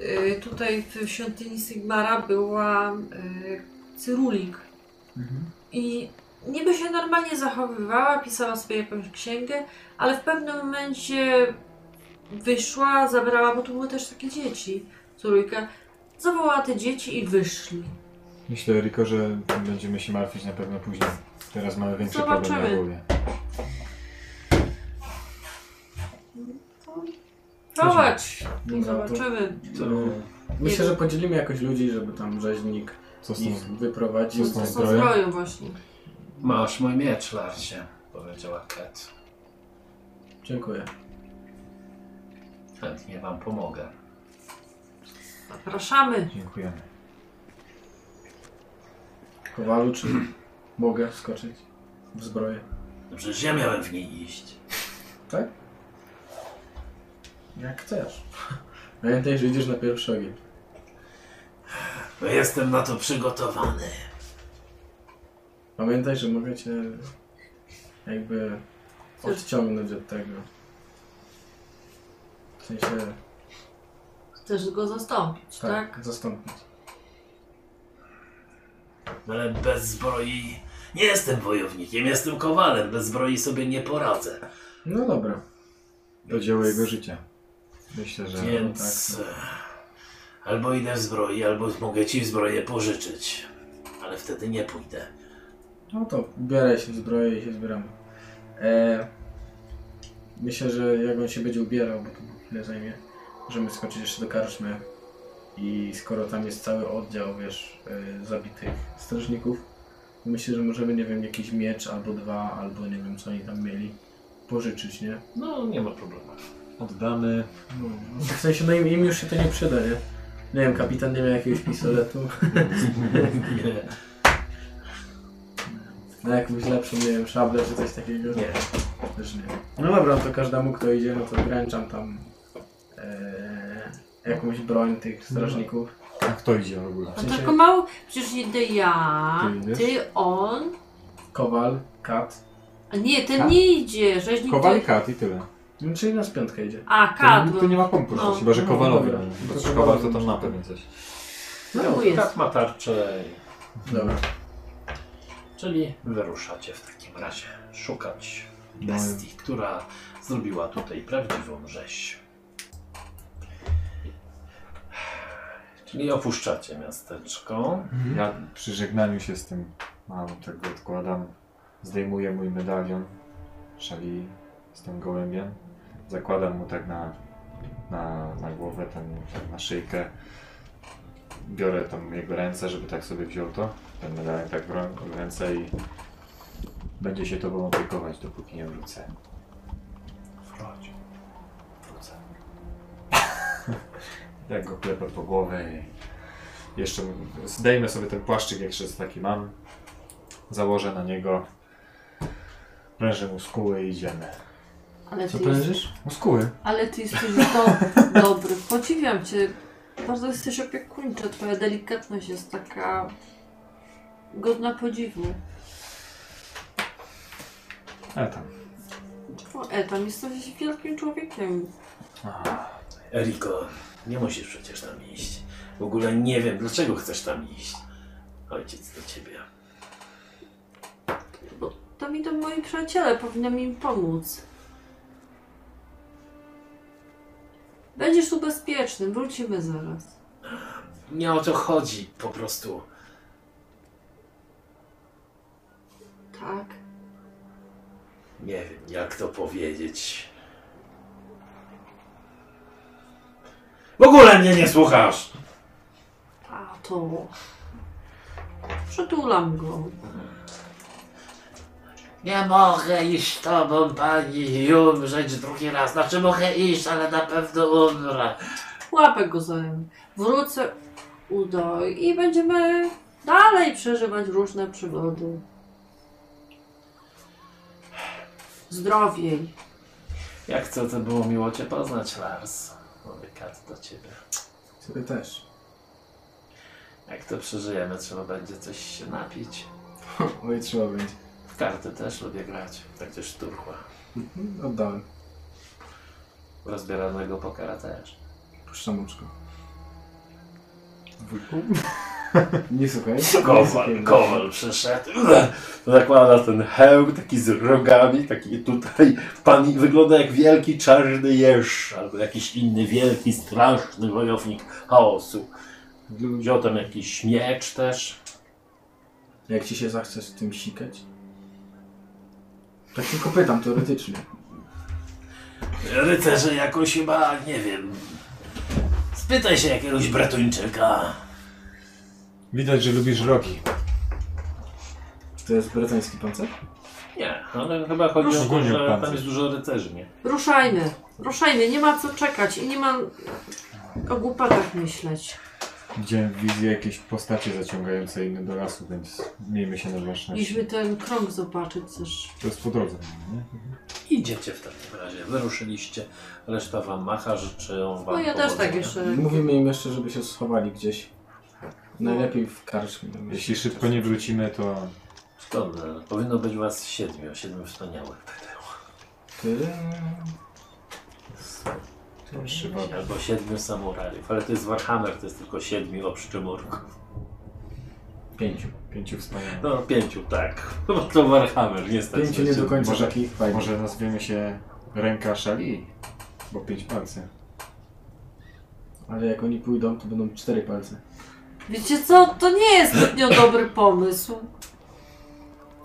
y, tutaj w świątyni Sigmara była y, Cyrulik Mhm. i niby się normalnie zachowywała, pisała sobie jakąś księgę, ale w pewnym momencie wyszła, zabrała, bo tu były też takie dzieci, trójka, zawołała te dzieci i wyszli. Myślę, Riko, że będziemy się martwić na pewno później. Teraz mamy większy problem na głowie. Prowadź i Dobra, to- zobaczymy. To Myślę, że podzielimy jakoś ludzi, żeby tam rzeźnik Co z ich tym? wyprowadził. Co z tą Co z zbroją? zbroją właśnie. masz mój miecz, Larsie, powiedziała Kat. Dziękuję. Chętnie wam pomogę. Zapraszamy. Dziękujemy. Kowalu, czy mogę wskoczyć w zbroję? No Przecież ja miałem w niej iść. Tak? Jak chcesz. Pamiętaj, że idziesz na pierwszy ogień. No jestem na to przygotowany. Pamiętaj, że mogę cię jakby odciągnąć od tego. W sensie, Chcesz go zastąpić, tak? tak, zastąpić. Ale bez zbroi nie jestem wojownikiem, jestem kowalem. Bez zbroi sobie nie poradzę. No dobra. To dzieło jego życia. Myślę, że... Więc tak, e, albo idę w zbroi, albo mogę ci w zbroję pożyczyć. Ale wtedy nie pójdę. No to ubieraj się w zbroję i się zbieramy. E, myślę, że jak on się będzie ubierał, bo to chwilę zajmie, możemy skoczyć jeszcze do karczmy i skoro tam jest cały oddział, wiesz, e, zabitych strażników, myślę, że możemy, nie wiem, jakiś miecz albo dwa, albo nie wiem, co oni tam mieli, pożyczyć, nie? No, nie ma problemu. Oddamy... No, w sensie, no im, im już się to nie przyda, nie? Nie wiem, kapitan nie miał jakiegoś pistoletu, nie, na jakąś lepszą, nie wiem, szablę czy coś takiego. nie. Też nie. No dobra, to każdemu kto idzie, no to wręczam tam e, jakąś broń tych strażników. A kto idzie w ogóle? No sensie- tylko mało, przecież idę ja, Ty idziesz? ty, on, Kowal, kat. a nie, ten Kat. nie idzie, rzeźnik Kowal i ty... kat i tyle. No, czyli nas piątka idzie. A, To, kadło. to nie ma pompu, No. chyba że No, kowalowi. dobra. No, To bo kowalowi kowal to tam ma pewnie coś. No, jest. Kat ma tarczę, Dobra. czyli wyruszacie w takim razie szukać bestii, która zrobiła tutaj prawdziwą rzeź. Czyli opuszczacie miasteczko. Ja przy żegnaniu się z tym mam tego odkładam. Zdejmuję mój medalion szali z tym gołębiem. Zakładam mu tak na, na, na głowę, ten, tak na szyjkę. Biorę tam jego ręce, żeby tak sobie wziął to. Ten medalion tak w ręce i będzie się tobą opiekować, dopóki nie wrócę. Wróć. Wrócę. Jak go klepę po głowie i jeszcze zdejmę sobie ten płaszczyk, jak jeszcze taki mam. Założę na niego. Prężę muskuły i idziemy. Ale Co ty, jest, prężysz? Muskuły? ale ty jesteś do, dobry, podziwiam cię. Bardzo jesteś opiekuńczy, twoja delikatność jest taka godna podziwu. Ale tam. E, tam jesteś wielkim człowiekiem. Eriko, nie musisz przecież tam iść. W ogóle nie wiem, dlaczego chcesz tam iść. Ojciec do ciebie. Bo to mi to moi przyjaciele, powinnam im pomóc. Będziesz tu bezpieczny, wrócimy zaraz. Nie o to chodzi, po prostu. Tak. Nie wiem, jak to powiedzieć. W ogóle mnie nie słuchasz! Tato. Przytulam go. Nie mogę iść z tobą, pani, i umrzeć drugi raz. Znaczy mogę iść, ale na pewno umrę. Łapę go za rękę. Wrócę u Doi i będziemy dalej przeżywać różne przygody. Zdrowiej. Jak co to było miło cię poznać, Lars. Mówię kat do ciebie. Ciebie też. Jak to przeżyjemy, trzeba będzie coś się napić. Oj, trzeba będzie. W karty też lubię grać, tak też szturchła. Mhm, Oddałem. Rozbieranego pokera też. Puszczam oczko. Nie słuchaj. Kowal, Nie słuchaj. kowal przyszedł. Zakłada ten hełm taki z rogami, taki tutaj. Pan wygląda jak wielki czarny jeż, albo jakiś inny wielki, straszny wojownik chaosu. Wziął tam jakiś miecz też. Jak ci się zachce z tym sikać? Tak tylko pytam, teoretycznie. Rycerze jakoś chyba, nie wiem. Spytaj się jakiegoś bretończyka. Widać, że lubisz roki. To jest bretoński pancerz? Nie, ale chyba chodzi o to, Ogólnie że pancerz. tam jest dużo rycerzy, nie? Ruszajmy. Ruszajmy. Nie ma co czekać i nie ma o głupotach myśleć. Widziałem w wizji jakieś postacie zaciągające inne do lasu, więc miejmy się na baczności. Mieliśmy ten krąg zobaczyć też. To jest po drodze, nie? Idziecie w takim razie, wyruszyliście, reszta wam macha, życzę wam No ja też tak powodzenia. jeszcze. Mówimy im jeszcze, żeby się schowali gdzieś. Najlepiej w karczmie. Jeśli szybko nie wrócimy, to Szkoda, powinno być was siedmiu, siedmiu wspaniałych. Tyle. Albo siedmiu samurajów, ale to jest Warhammer, to jest tylko siedmiu obszczymurków. Pięciu. Pięciu wspaniałych. No pięciu, tak. Bo to Warhammer, niestety. Pięciu nie do końca Może- takich fajnych. Może nazwiemy się Ręka Szali? Bo pięć palcy. Ale jak oni pójdą, to będą cztery palce. Wiecie co? To nie jest zbytnio dobry pomysł.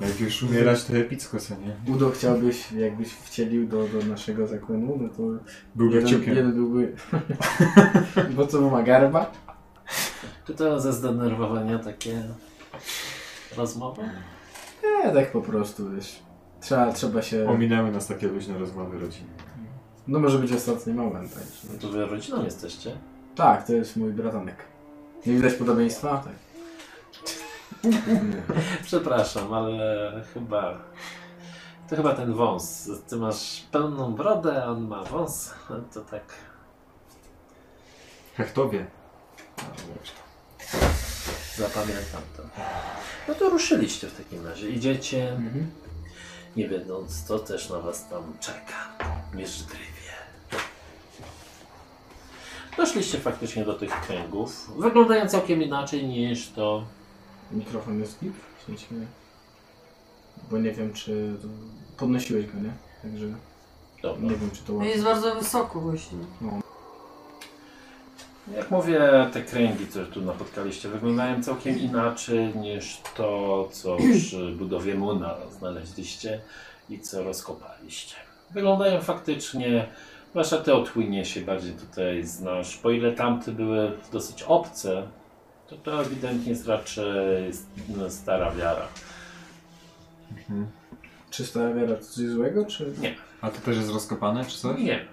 Jak już umierać, to epicko, co nie? Udo chciałbyś, jakbyś wcielił do, do naszego zakonu, no to Byłby jeden, ciukiem. jeden byłby... Bo co, ma garba? Czy to ze zdenerwowania takie rozmowy? Nie, tak po prostu, wiesz. Trzeba, trzeba się... Ominęły nas takie luźne rozmowy rodzinne. No może być ostatni moment, tak. No to wy rodziną jesteście. Tak, to jest mój bratanek. Nie widać podobieństwa? Tak. Przepraszam, ale chyba. To chyba ten wąs. Ty masz pełną brodę, a on ma wąs. To tak. Hechtowie. Zapamiętam to. No to ruszyliście w takim razie. Idziecie, Mhm. nie wiedząc, co też na was tam czeka. Mierzgrywie. Doszliście faktycznie do tych kręgów. Wyglądają całkiem inaczej niż to. Mikrofon jest git? W sensie... Bo nie wiem, czy... to- Podnosiłeś go, nie? Także Dobra. nie wiem, czy to No łatwo. jest bardzo wysoko właśnie. Jak mówię, te kręgi, które tu napotkaliście, wyglądają całkiem inaczej niż to, co przy budowie Muna znaleźliście i co rozkopaliście. Wyglądają faktycznie, zwłaszcza te otchłynie się bardziej tutaj znasz. Po ile tamte były dosyć obce, to to ewidentnie jest raczej no, stara wiara. Mhm. Czy stara wiara to coś złego, czy... A to też jest rozkopane, czy coś? Nie,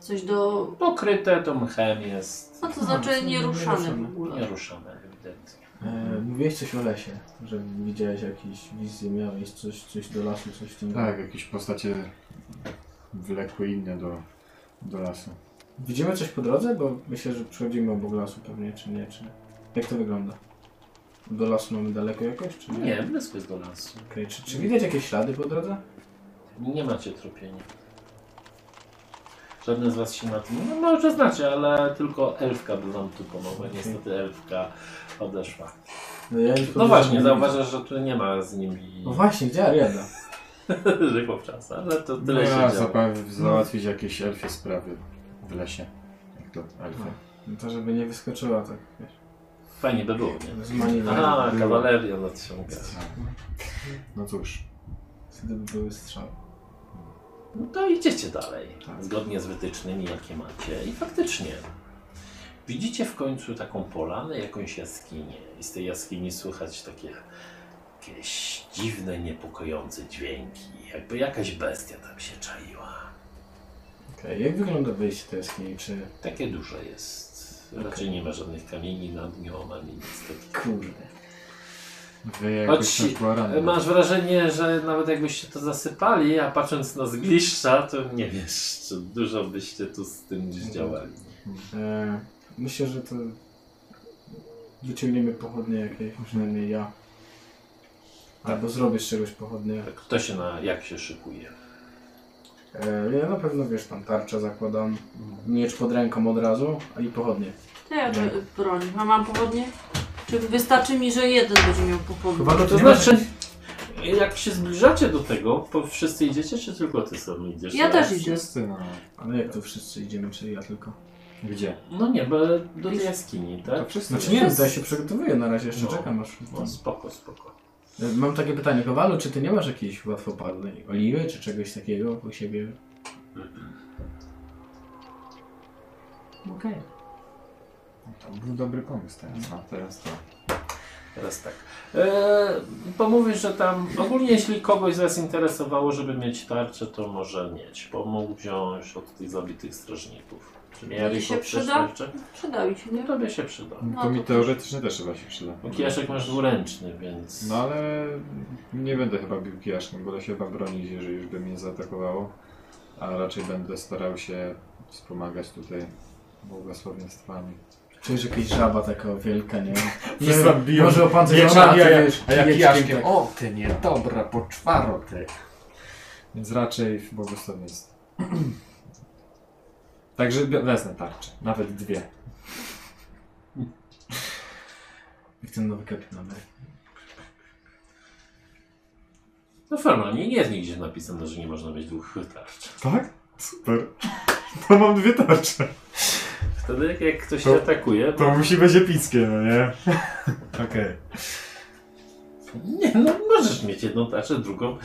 Coś do... pokryte to mchem jest No to znaczy nieruszane w nieruszane. ogóle. nieruszone ewidentnie. E, mówiłeś coś o lesie, że widziałeś jakieś wizje, miałeś coś, coś do lasu, coś w tym. Tak, jakieś postacie wlekły inne do, do lasu. Widzimy coś po drodze? Bo myślę, że przechodzimy obok lasu pewnie, czy nie, czy... Jak to wygląda? Do lasu mamy daleko jakoś, czy nie? Nie, blisko jest do lasu. Okej, czy, czy widać jakieś ślady po drodze? Nie macie trupienia. Żadne z was się na tym. No może znacie, ale tylko elfka by wam tu pomogła. Niestety elfka odeszła. No, ja już No właśnie, zauważasz, że tu nie ma z nimi. No właśnie, gdzie Ariada? rzekło czas, ale to No, tyle się ja działo. zapa- załatwić jakieś elfie sprawy w lesie. Jak to elfy. No to żeby nie wyskoczyła tak, wiesz, Fajnie by było, nie? Aha, kawaleria nadciąga. No cóż, Wtedy by były strzały. No to idziecie dalej, Tak. zgodnie z wytycznymi, jakie macie. I faktycznie widzicie w końcu taką polanę, jakąś jaskinię. I z tej jaskini słychać takie jakieś dziwne, niepokojące dźwięki. Jakby jakaś bestia tam się czaiła. Okej, jak wygląda wejście do jaskini? Czy... Takie duże jest. Raczej nie ma żadnych kamieni nad nią, ani nic takiego. Kurde. Wy Choć jakoś ranna. masz wrażenie, że nawet jakbyście to zasypali, a patrząc na zgliszcza, to nie wiesz, czy dużo byście tu z tym zdziałali. E, myślę, że to wyciągniemy pochodnie jakieś, przynajmniej ja. Albo zrobię z czegoś pochodnie. Tak, Kto się na, jak się szykuje? E, ja na pewno, wiesz, tam tarczę zakładam, miecz pod ręką od razu, a i pochodnie. To ja br- broń. A mam pochodnie? Czy wystarczy mi, że jeden będzie miał pochodnie? Chyba to, To nie ma- znaczy, jak się zbliżacie do tego, to wszyscy idziecie, czy tylko ty sam idziesz? Ja też idę. Wszyscy, no. Ale jak to wszyscy idziemy, czy ja tylko? Gdzie? No nie, bo do tej jaskini, To tak? wszyscy. Znaczy nie wiem, ja się przygotowuję na razie, jeszcze No. czekam aż... No spoko, spoko. E, Mam takie pytanie, Kowalu, czy ty nie masz jakiejś łatwopalnej oliwy, czy czegoś takiego u siebie? Okej. To był dobry pomysł teraz. A teraz to. Teraz tak. Eee, bo mówisz, że tam ogólnie jeśli kogoś z Was interesowało, żeby mieć tarczę, to może mieć, bo mógł wziąć od tych zabitych strażników. Czy się po przyda? tarczę? Przyda mi się, nie? Tobie się przyda. No, No to mi to teoretycznie też chyba się przyda. Bo kijaszek masz dwuręczny, więc... No ale nie będę chyba bił kijaszkiem, będę się chyba bronić, jeżeli już by mnie zaatakowało. A raczej będę starał się wspomagać tutaj błogosławieństwami. Czujesz jakieś żaba taka wielka, nie? Wszyscy wiem, biją może opancerzona, a ty wiesz, a kijaszkiem, tak. o ty niedobra poczwaro ty. Więc raczej w błogosławieństwie. Także wezmę tarczę, nawet dwie. Jak ten nowy kapitan. No formalnie nie jest nigdzie napisane, że nie można mieć dwóch tarcz. Tak? Super. To mam dwie tarcze. Wtedy jak, jak ktoś To- się atakuje, to... To musi być epickie, no nie? Okej. Nie, no możesz mieć jedną tarczę, drugą.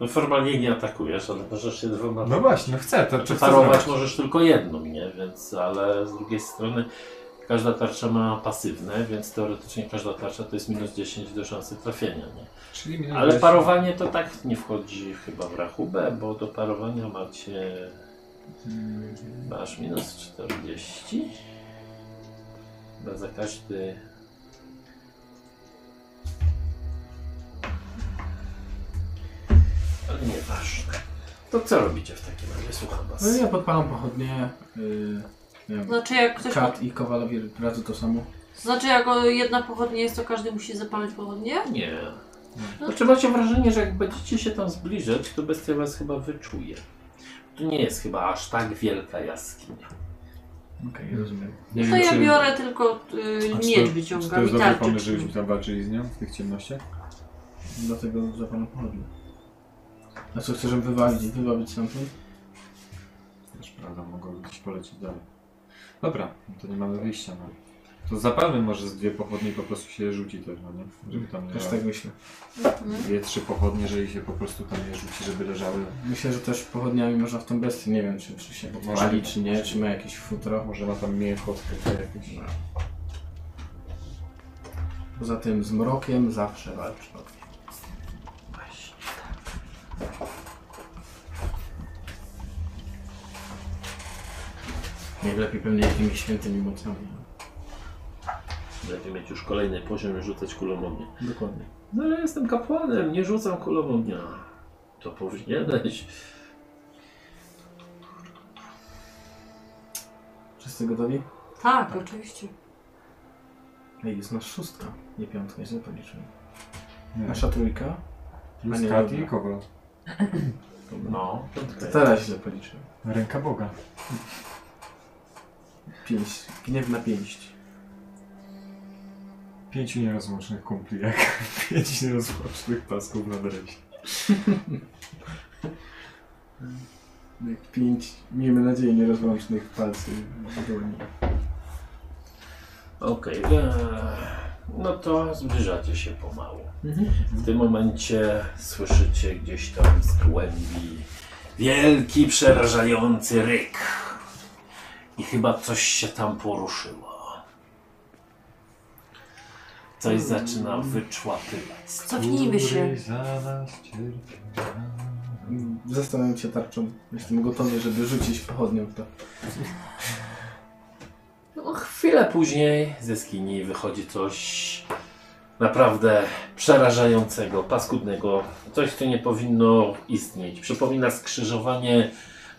No formalnie nie atakujesz, ale możesz się dwoma... No właśnie, no chcę, to Znaczy chcę parować zrobić. możesz tylko jedną, nie? Więc, ale z drugiej strony każda tarcza ma pasywne, więc teoretycznie każda tarcza to jest minus 10 do szansy trafienia, nie? Czyli minus Ale 10. parowanie to tak nie wchodzi chyba w rachubę, bo do parowania macie... Masz minus 40? Chyba za każdy... nieważne. To co robicie w takim razie? Słucham was. No ja podpalam pochodnie. Yy, nie wiem, Znaczy jak ktoś... Kat i Kowalowi razu to samo. Znaczy jak o jedna pochodnia jest, to każdy musi zapalić pochodnie? Nie. Znaczy macie wrażenie, że jak będziecie się tam zbliżać, to bestia was chyba wyczuje. To nie jest chyba aż tak wielka jaskinia. Okej, rozumiem. Nie To wiem, ja czy- biorę tylko y, a czy miecz to- Czy to wyciągam jest dobry tarczę. pomysł, żebyśmy tam walczyli z nią w tych ciemnościach? Dlatego zapalam pochodnie. A co, chcesz ją wywalić, wywabić stamtąd? Też prawda, mogą gdzieś polecieć dalej. Dobra, no to nie mamy wyjścia, no. To zapalmy może z dwie pochodnie i po prostu się je rzuci też, no nie? Żeby tam Też nie tak myślę. Mhm. dwie, trzy pochodnie, jeżeli się po prostu tam je rzuci, żeby leżały. Myślę, że też pochodniami można w tą bestię, nie wiem czy, czy się Może. pali, czy nie, czy ma jakieś futro. Może ma tam mięcho takie jakieś. No. Poza tym z mrokiem zawsze. Właśnie. Najlepiej pewnie jakimiś świętymi mocami. Lepiej mieć już kolejny poziom i rzucać kulą ognia. Dokładnie. No ale jestem kapłanem, nie rzucam kulą ognia. To powinieneś. Wszyscy gotowi? Tak, oczywiście. Ej, jest nasz szóstka, nie piątka, źle policzyłem. Nie. Nasza trójka? A nie, Kat i dobra. Kowal. No, To teraz źle policzyłem. Ręka Boga. Pięść. Gniew na pięść. Pięciu nierozłącznych kumpli, jak pięć nierozłącznych pasków na dresie. Jak Pięć, miejmy nadzieję, nierozłącznych palców w dłoni. Okej. eee, No to zbliżacie się pomału. W tym momencie słyszycie gdzieś tam z głębi wielki, przerażający ryk. I chyba coś się tam poruszyło. coś zaczyna wyczłapywać. Cofnijmy się. Zastanawiam się tarczą. Jestem gotowy, żeby rzucić pochodnią w to. No, chwilę później ze skini wychodzi coś naprawdę przerażającego, paskudnego. Coś, co nie powinno istnieć. Przypomina skrzyżowanie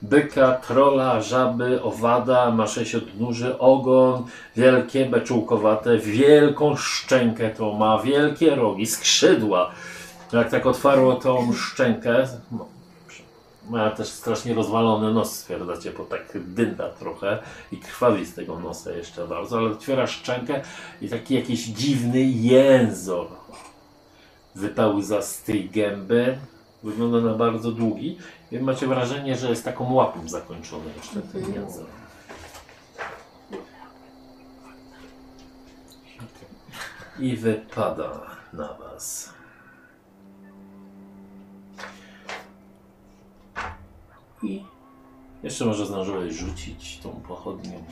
byka, trola, żaby, owada, ma sześć odnóży, ogon, wielkie, beczułkowate, wielką szczękę to ma, wielkie rogi, skrzydła. Jak tak otwarło tą szczękę, ma też strasznie rozwalony nos, stwierdzacie, bo tak dynda trochę i krwawi z tego nosa jeszcze bardzo, ale otwiera szczękę i taki jakiś dziwny jęzor wypełza z tej gęby. Wygląda na bardzo długi i macie wrażenie, że jest taką łapą zakończony jeszcze ten jęzor. I wypada na was. I jeszcze może zdążyłeś rzucić tą pochodnią.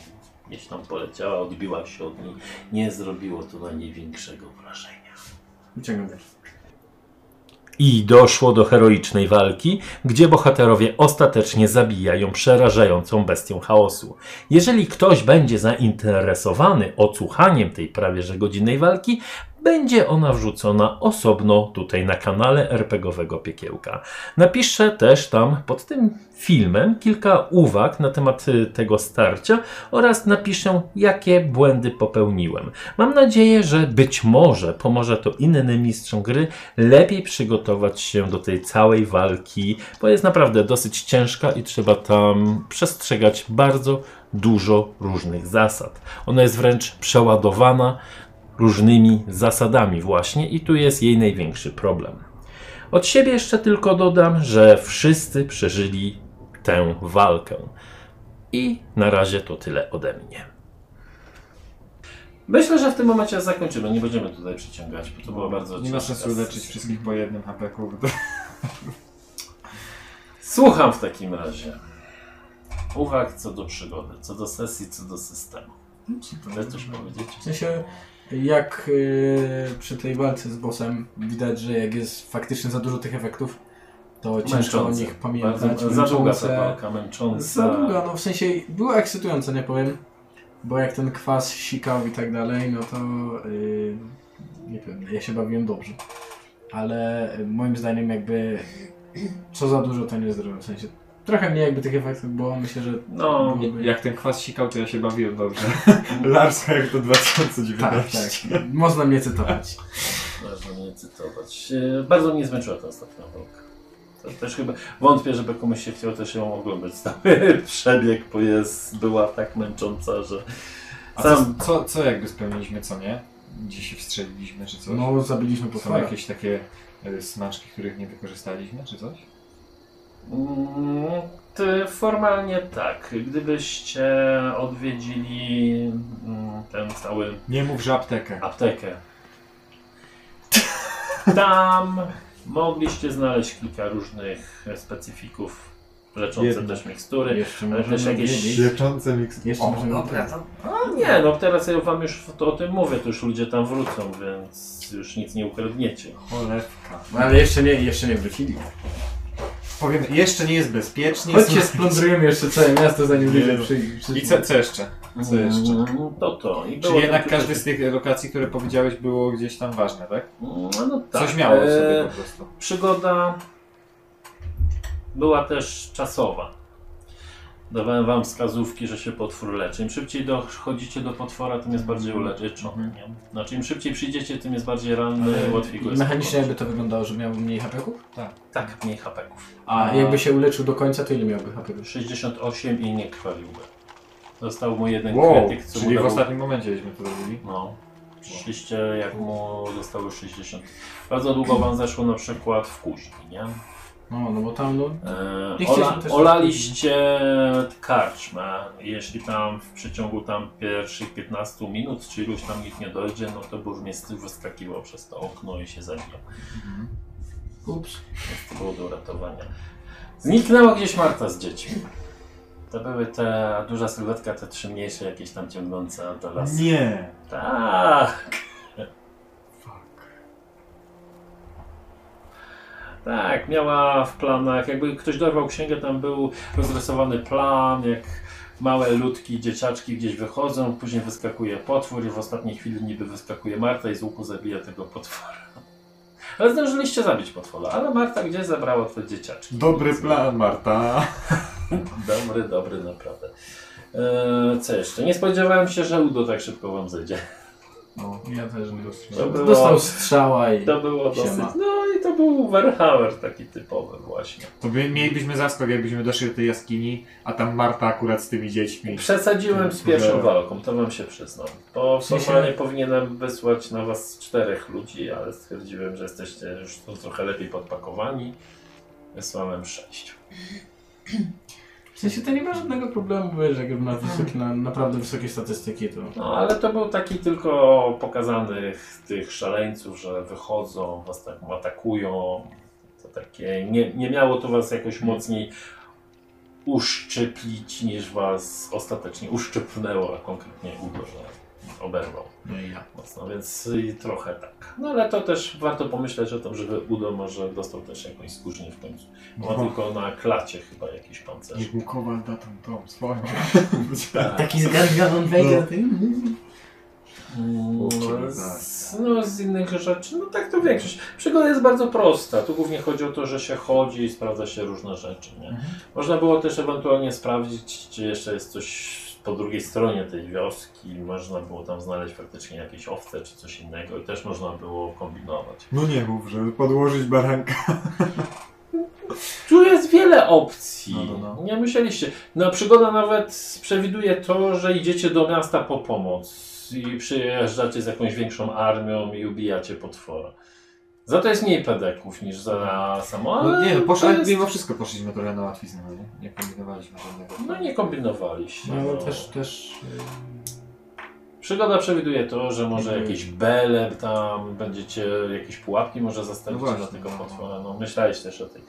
Gdzieś tam poleciała, odbiła się od niej. Nie zrobiło to na niej większego wrażenia. Wyciągam też. I doszło do heroicznej walki, gdzie bohaterowie ostatecznie zabijają przerażającą bestię chaosu. Jeżeli ktoś będzie zainteresowany odsłuchaniem tej prawie że godzinnej walki, będzie ona wrzucona osobno tutaj na kanale RPGowego Piekiełka. Napiszę też tam pod tym filmem kilka uwag na temat y, tego starcia oraz napiszę, jakie błędy popełniłem. Mam nadzieję, że być może pomoże to innym mistrzom gry lepiej przygotować się do tej całej walki, bo jest naprawdę dosyć ciężka i trzeba tam przestrzegać bardzo dużo różnych zasad. Ona jest wręcz przeładowana różnymi zasadami właśnie i tu jest jej największy problem. Od siebie jeszcze tylko dodam, że wszyscy przeżyli tę walkę. I na razie to tyle ode mnie. Myślę, że w tym momencie zakończymy. Nie będziemy tutaj przyciągać, bo to było bardzo Nie ma sensu leczyć wszystkich po jednym hapeku. Słucham w takim razie. Uwag co do przygody, co do sesji, co do systemu. Chcesz coś powiedzieć? W sensie, jak y, przy tej walce z bossem widać, że jak jest faktycznie za dużo tych efektów, to ciężko o nich pamiętać. Bardzo, za długa ta walka, męcząca. Za długa, no w sensie była ekscytująca, nie powiem. Bo jak ten kwas sikał i tak dalej, no to yy, nie wiem, ja się bawiłem dobrze. Ale moim zdaniem jakby co za dużo to nie zdrowe. W sensie trochę mniej jakby tych efektów było, myślę, że No, byłoby... Jak ten kwas sikał, to ja się bawiłem dobrze. Larsa jak to 2019. Tak, tak. Można mnie cytować. Można mnie cytować. E, Bardzo mnie zmęczyła ta ostatnia walka. To też chyba wątpię, żeby komuś się chciał też ją oglądać. Cały przebieg, bo jest, była tak męcząca, że A co, sam co, co jakby spełniliśmy, co nie? Gdzie się wstrzeliliśmy, czy coś? No zabiliśmy Są potwora. jakieś takie e, smaczki, których nie wykorzystaliśmy, czy coś? Mm, ty formalnie tak. Gdybyście odwiedzili mm, ten cały Nie mów, że aptekę. aptekę, tam mogliście znaleźć kilka różnych specyfików leczące Jedno. też mikstury. Jeszcze Ale też możemy jakieś- wiedzieć. Miks... Jeszcze O, możemy. A nie, no teraz ja wam już to, o tym mówię, to już ludzie tam wrócą, więc już nic nie ukradniecie. Cholewka. No, ale jeszcze nie, jeszcze nie wrócili. Powiem, jeszcze nie jest bezpiecznie. Chodźcie, splądrujemy jeszcze całe miasto, zanim ludzie Jezu. przyjdą. I co, co jeszcze? Co jeszcze? Mm, To to. I było Czyli jednak każdy z tych lokacji, które powiedziałeś, było gdzieś tam ważne, tak? No, no tak. Coś miało w sobie E, po prostu. Przygoda była też czasowa. Dawałem wam wskazówki, że się potwór leczy. Im szybciej dochodzicie do potwora, tym jest bardziej uleczony. Mhm. Nie? Znaczy im szybciej przyjdziecie, tym jest bardziej ranny, Ale łatwiej go jest Mechanicznie jakby to wyglądało, że miał mniej hapeków? Tak, mniej hapeków. A jakby się uleczył do końca, to ile miałby hapeków? 68 i nie krwawiłby. Został mu jeden Wow, krytyk, co czyli mu w ostatnim momencie żeśmy to robili. No. Przyszliście, jak mu zostało 60. Bardzo długo wam zeszło na przykład w kuźni, nie? No, no bo tam, no... E, Nie ola, też- olaliście karczmę. Jeśli tam w przeciągu tam pierwszych 15 minut, czy iluś tam ich nie dojdzie, no to burmistrz wyskakiwał przez to okno i się zabijał. Ups. Więc to było do uratowania. Zniknęła gdzieś Marta z dziećmi. To były te duża sylwetka, te trzy mniejsze jakieś tam ciągnące do lasu. Nie. Tak. Tak, miała w planach, jakby ktoś dorwał księgę, tam był rozrysowany plan, jak małe ludki, dzieciaczki gdzieś wychodzą, później wyskakuje potwór i w ostatniej chwili niby wyskakuje Marta i z łuku zabija tego potwora. Ale zdążyliście zabić potwora, ale Marta gdzieś zabrała te dzieciaczki. Dobry plan, Marta. Dobry, dobry, naprawdę. Eee, co jeszcze? Nie spodziewałem się, że Udo tak szybko wam zejdzie. No. Ja też nie To dostrzegłem. było- Dostał strzała i... To było Siema. dosyć. No i to był Warhammer taki typowy właśnie. To by, mielibyśmy zaskok, jakbyśmy doszli do tej jaskini, a tam Marta akurat z tymi dziećmi. Przesadziłem z pierwszą Że- walką, to wam się przyznam. Bo formalnie powinienem wysłać na was czterech ludzi, ale stwierdziłem, że jesteście już tu trochę lepiej podpakowani. Wysłałem sześć. W sensie to nie ma żadnego problemu, bo wiesz, jak ma wysokie, na, naprawdę wysokie statystyki, to... No ale to był taki tylko pokazanych tych szaleńców, że wychodzą, was tak atakują. To takie, nie, nie miało to was jakoś mocniej uszczyplić, niż was ostatecznie uszczypnęło, a konkretnie że oberwał No i ja. mocno, więc i trochę tak. No ale to też warto pomyśleć o tym, żeby Udo może dostał też jakąś skórznię w końcu. Ma No. tylko na klacie chyba jakiś pancerz. Niech mu Kowal da tą, tą swoją. Tak. Taki zgarganon wejdzie Kurczę, z, no z innych rzeczy, no tak to większość. Przygoda jest bardzo prosta. Tu głównie chodzi o to, że się chodzi i sprawdza się różne rzeczy. Nie? Można było też ewentualnie sprawdzić, czy jeszcze jest coś po drugiej stronie tej wioski. Można było tam znaleźć faktycznie jakieś owce czy coś innego i też można było kombinować. No nie mów, żeby podłożyć baranka. Tu jest wiele opcji. No, no, no. Nie myśleliście. No, przygoda nawet przewiduje to, że idziecie do miasta po pomoc i przyjeżdżacie z jakąś większą armią i ubijacie potwora. Za to jest mniej pedeków niż za samo. No nie, poszło, jest... mimo wszystko poszliśmy trochę na łatwiznę, no nie? Nie kombinowaliśmy żadnego. No nie kombinowaliście. No ale no. też, też... Przygoda przewiduje to, że może Mhm. jakieś bele tam, będziecie jakieś pułapki może zastawić No tego no. potwora. No myślałeś też o tej,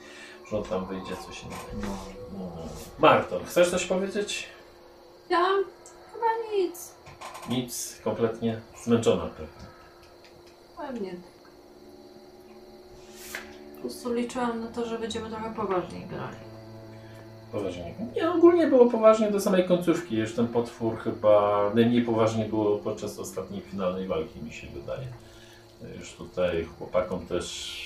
że on tam wyjdzie coś innego. No. No. Marto, chcesz coś powiedzieć? Ja chyba nic. Nic, kompletnie zmęczona pewnie. Pewnie. Po prostu liczyłam na to, że będziemy trochę poważniej grali. Poważnie. Nie, ogólnie było poważnie do samej końcówki. Już ten potwór chyba najmniej poważnie było podczas ostatniej finalnej walki, mi się wydaje. Już tutaj chłopakom też.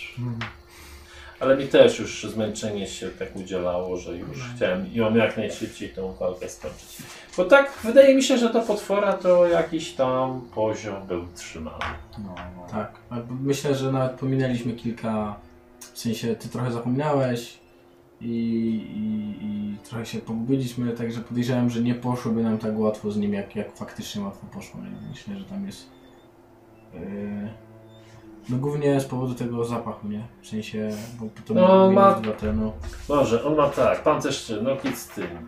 Ale mi też już zmęczenie się tak udzielało, że już chciałem ją jak najszybciej tą walkę skończyć. Bo tak, wydaje mi się, że do potwora to jakiś tam poziom był trzymany. No, no. Tak, myślę, że nawet pominęliśmy kilka... W sensie, ty trochę zapomniałeś i, i, i trochę się pogubiliśmy, także podejrzewam, że nie poszłoby nam tak łatwo z nim, jak, jak faktycznie łatwo poszło. Więc Myślę, że tam jest... Yy, no głównie z powodu tego zapachu, nie? W sensie, bo to No, minus ma- dwa te, no. Może, on ma tak, pancerz no kit z tym.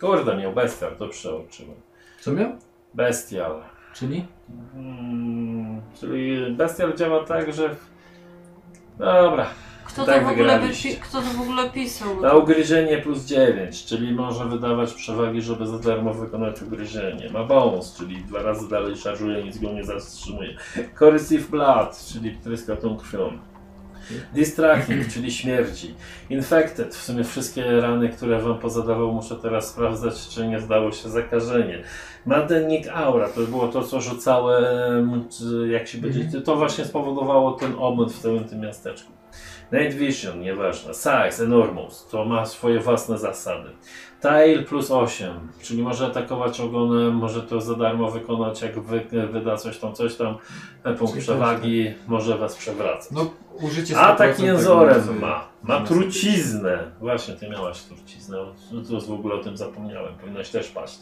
Kurde, miał bestial, to przeoczyłem. Co miał? Bestial. Czyli? Mm, czyli bestial działa tak, że. Dobra. Kto Tak to, w ogóle wygraliście. wypi- kto to w ogóle pisał? Na ugryzienie plus 9, czyli może wydawać przewagi, żeby za darmo wykonać ugryzienie. Ma bonus, czyli dwa razy dalej szarżuje, nic go nie zatrzymuje. Corrosive Blood, czyli tryska tą krwią. Distracting, czyli śmierci. Infected, w sumie wszystkie rany, które wam pozadawał, muszę teraz sprawdzać, czy nie zdało się zakażenie. Maddennik Aura, to było to, co rzucałem, jak się będzie. To właśnie spowodowało ten obłęd w całym tym miasteczku. Night Vision, nieważne. Size, Enormous, to ma swoje własne zasady. Tail plus 8, czyli może atakować ogonem, może to za darmo wykonać, jak wy, wyda coś tam, coś tam, e, punkt Czyli przewagi, może was przewracać. No, użycie Atak 100% tego jęzorem ma. Ma truciznę. Właśnie, ty miałaś truciznę. No to w ogóle o tym zapomniałem. Powinnaś też paść.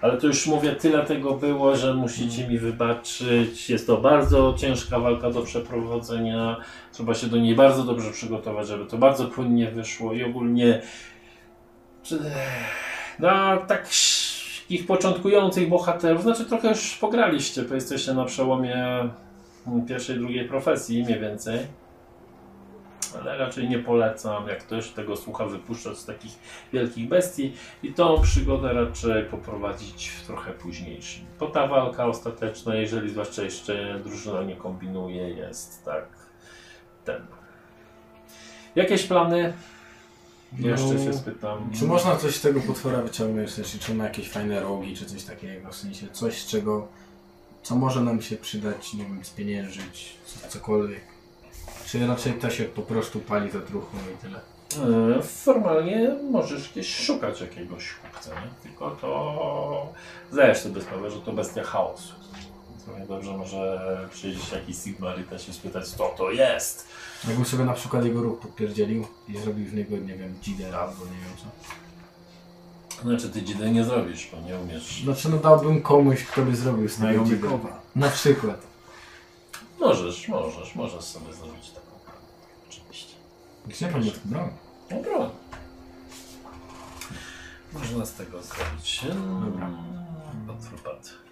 Ale to już mówię, tyle tego było, że musicie mi wybaczyć. Jest to bardzo ciężka walka do przeprowadzenia. Trzeba się do niej bardzo dobrze przygotować, żeby to bardzo płynnie wyszło i ogólnie na takich początkujących bohaterów, znaczy trochę już pograliście, bo jesteście na przełomie mm, pierwszej, drugiej profesji mniej więcej. Ale raczej nie polecam, jak ktoś tego słucha, wypuszczać z takich wielkich bestii i tą przygodę raczej poprowadzić w trochę późniejszym. Bo ta walka ostateczna, jeżeli zwłaszcza jeszcze drużyna nie kombinuje, jest tak ten. Jakieś plany? Jeszcze No, się spytam. Czy można coś z tego potwora wyciągnąć? W sensie, czy ma jakieś fajne rogi, czy coś takiego? W sensie, coś z czego, co może nam się przydać, nie wiem, spieniężyć, co- cokolwiek. Czy raczej to się po prostu pali za truchło i tyle? E, Formalnie możesz gdzieś szukać jakiegoś kupca, nie? tylko to zdajesz sobie sprawę, że to bestia chaosu. Równie dobrze może przyjść jakiś Sigmarita się spytać, co to jest. Jakbym sobie na przykład jego róg popierdzielił i zrobił z niego, nie wiem, dzidę albo nie wiem co. Znaczy ty dzidy nie zrobisz, bo nie umiesz. Znaczy, no dałbym komuś, kto by zrobił z tego Znajomy dzidę. Na przykład. Możesz, możesz, możesz sobie zrobić taką broń. Oczywiście. Już nie pamiętam, broń. No broń. Można z tego zrobić. Dobra. Otrupat.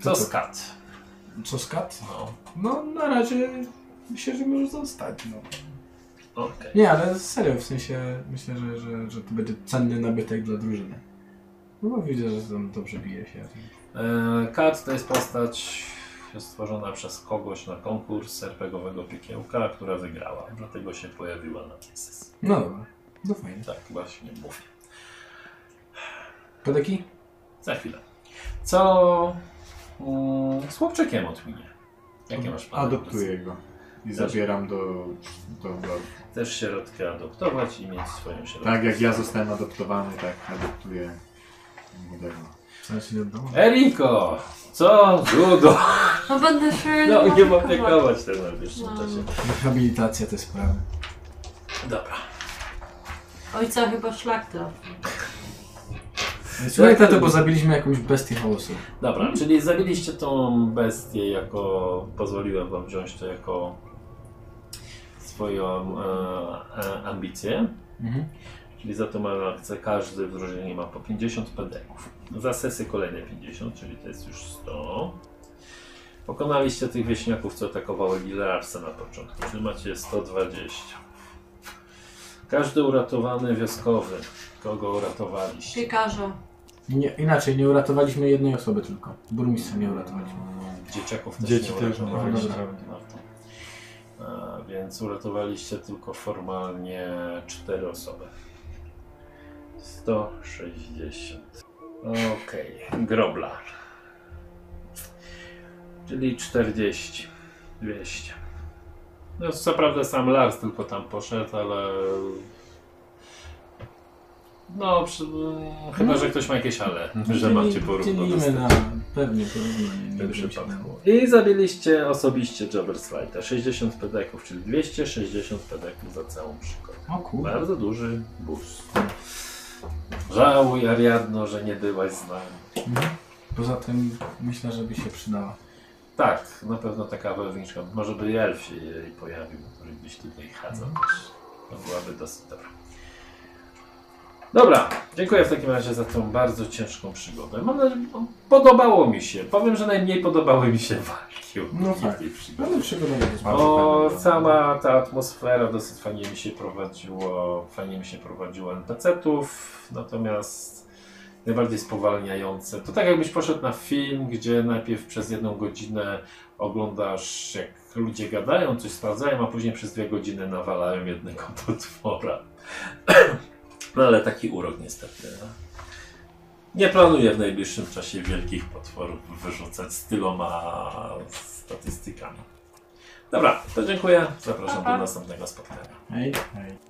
Co co? skat? Co skat? No, No, na razie myślę, że może zostać, no. okej. Nie, ale serio, w sensie myślę, że, że, że to będzie cenny nabytek dla drużyny. No bo widzę, że tam dobrze bije się. E, Kat to jest postać stworzona przez kogoś na konkurs RPGowego piekiełka, która wygrała. Dlatego się pojawiła na sesji. No dobra, no fajnie. Tak właśnie mówię. Kodeki? Za chwilę. Co z chłopczykiem odminie? Jakie masz plany? Adoptuję go. I zabieram do, do Lordu. Chcesz środkę adoptować i mieć swoją środkę. Tak jak ja zostałem adoptowany, tak adoptuję młodego. Eriko! Co? Judo! No będę się No nie opiekować. opiekować tym w najbliższym No. czasie. Rehabilitacja te sprawy. Dobra. Ojca chyba szlak trafił. Słuchaj, tato, bo zabiliśmy jakąś bestię chaosu. Dobra, czyli zabiliście tą bestię jako... Pozwoliłem wam wziąć to jako swoją e, e, ambicję. Mhm. Czyli za to mamy akcję, każdy w drużynie ma po 50 pedeków. Za sesję kolejne 50, czyli to jest już 100. Pokonaliście tych wieśniaków, co atakowały Gilarsa na początku, czyli macie 120. Każdy uratowany wioskowy, kogo uratowaliście. Piekarza. Nie, inaczej, nie uratowaliśmy jednej osoby tylko. Burmistrza nie uratowaliśmy. Dzieciaków też Dzieci nie też, no, uratowaliście. dobra. Więc uratowaliście tylko formalnie 4 osoby. 160. Okej, grobla. Czyli 40. 200. No co prawda sam Lars tylko tam poszedł, ale... No, przy... chyba, że ktoś ma jakieś ale, że macie dostęp na pewnie porównanie. w przypadku. I zabiliście osobiście Jabberslighta. 60 pedeków, czyli 260 pedeków za całą przygodę. O kurde. Bardzo duży boost. Żałuj Ariadno, że nie byłaś z nami. Mhm. Poza tym myślę, że by się przydała. Tak, na pewno taka wojowniczka. Może by elf się jej pojawił, który gdzieś tutaj chadzał też. To byłaby dosyć dobra. Dobra, dziękuję w takim razie za tą bardzo ciężką przygodę. Mam nadzieję, podobało mi się. Powiem, że najmniej podobały mi się walki No tak. tej przygodzie. Ale przygoda jest O, bardzo sama ta atmosfera dosyć fajnie mi się prowadziło, fajnie mi się prowadziło NPC-ów, natomiast najbardziej spowalniające. To tak jakbyś poszedł na film, gdzie najpierw przez jedną godzinę oglądasz jak ludzie gadają, coś sprawdzają, a później przez dwie godziny nawalają jednego potwora. No ale taki urok niestety. No. Nie planuję w najbliższym czasie wielkich potworów wyrzucać z tyloma statystykami. Dobra, to dziękuję. Zapraszam Pa, pa. do następnego spotkania. Hej, hej.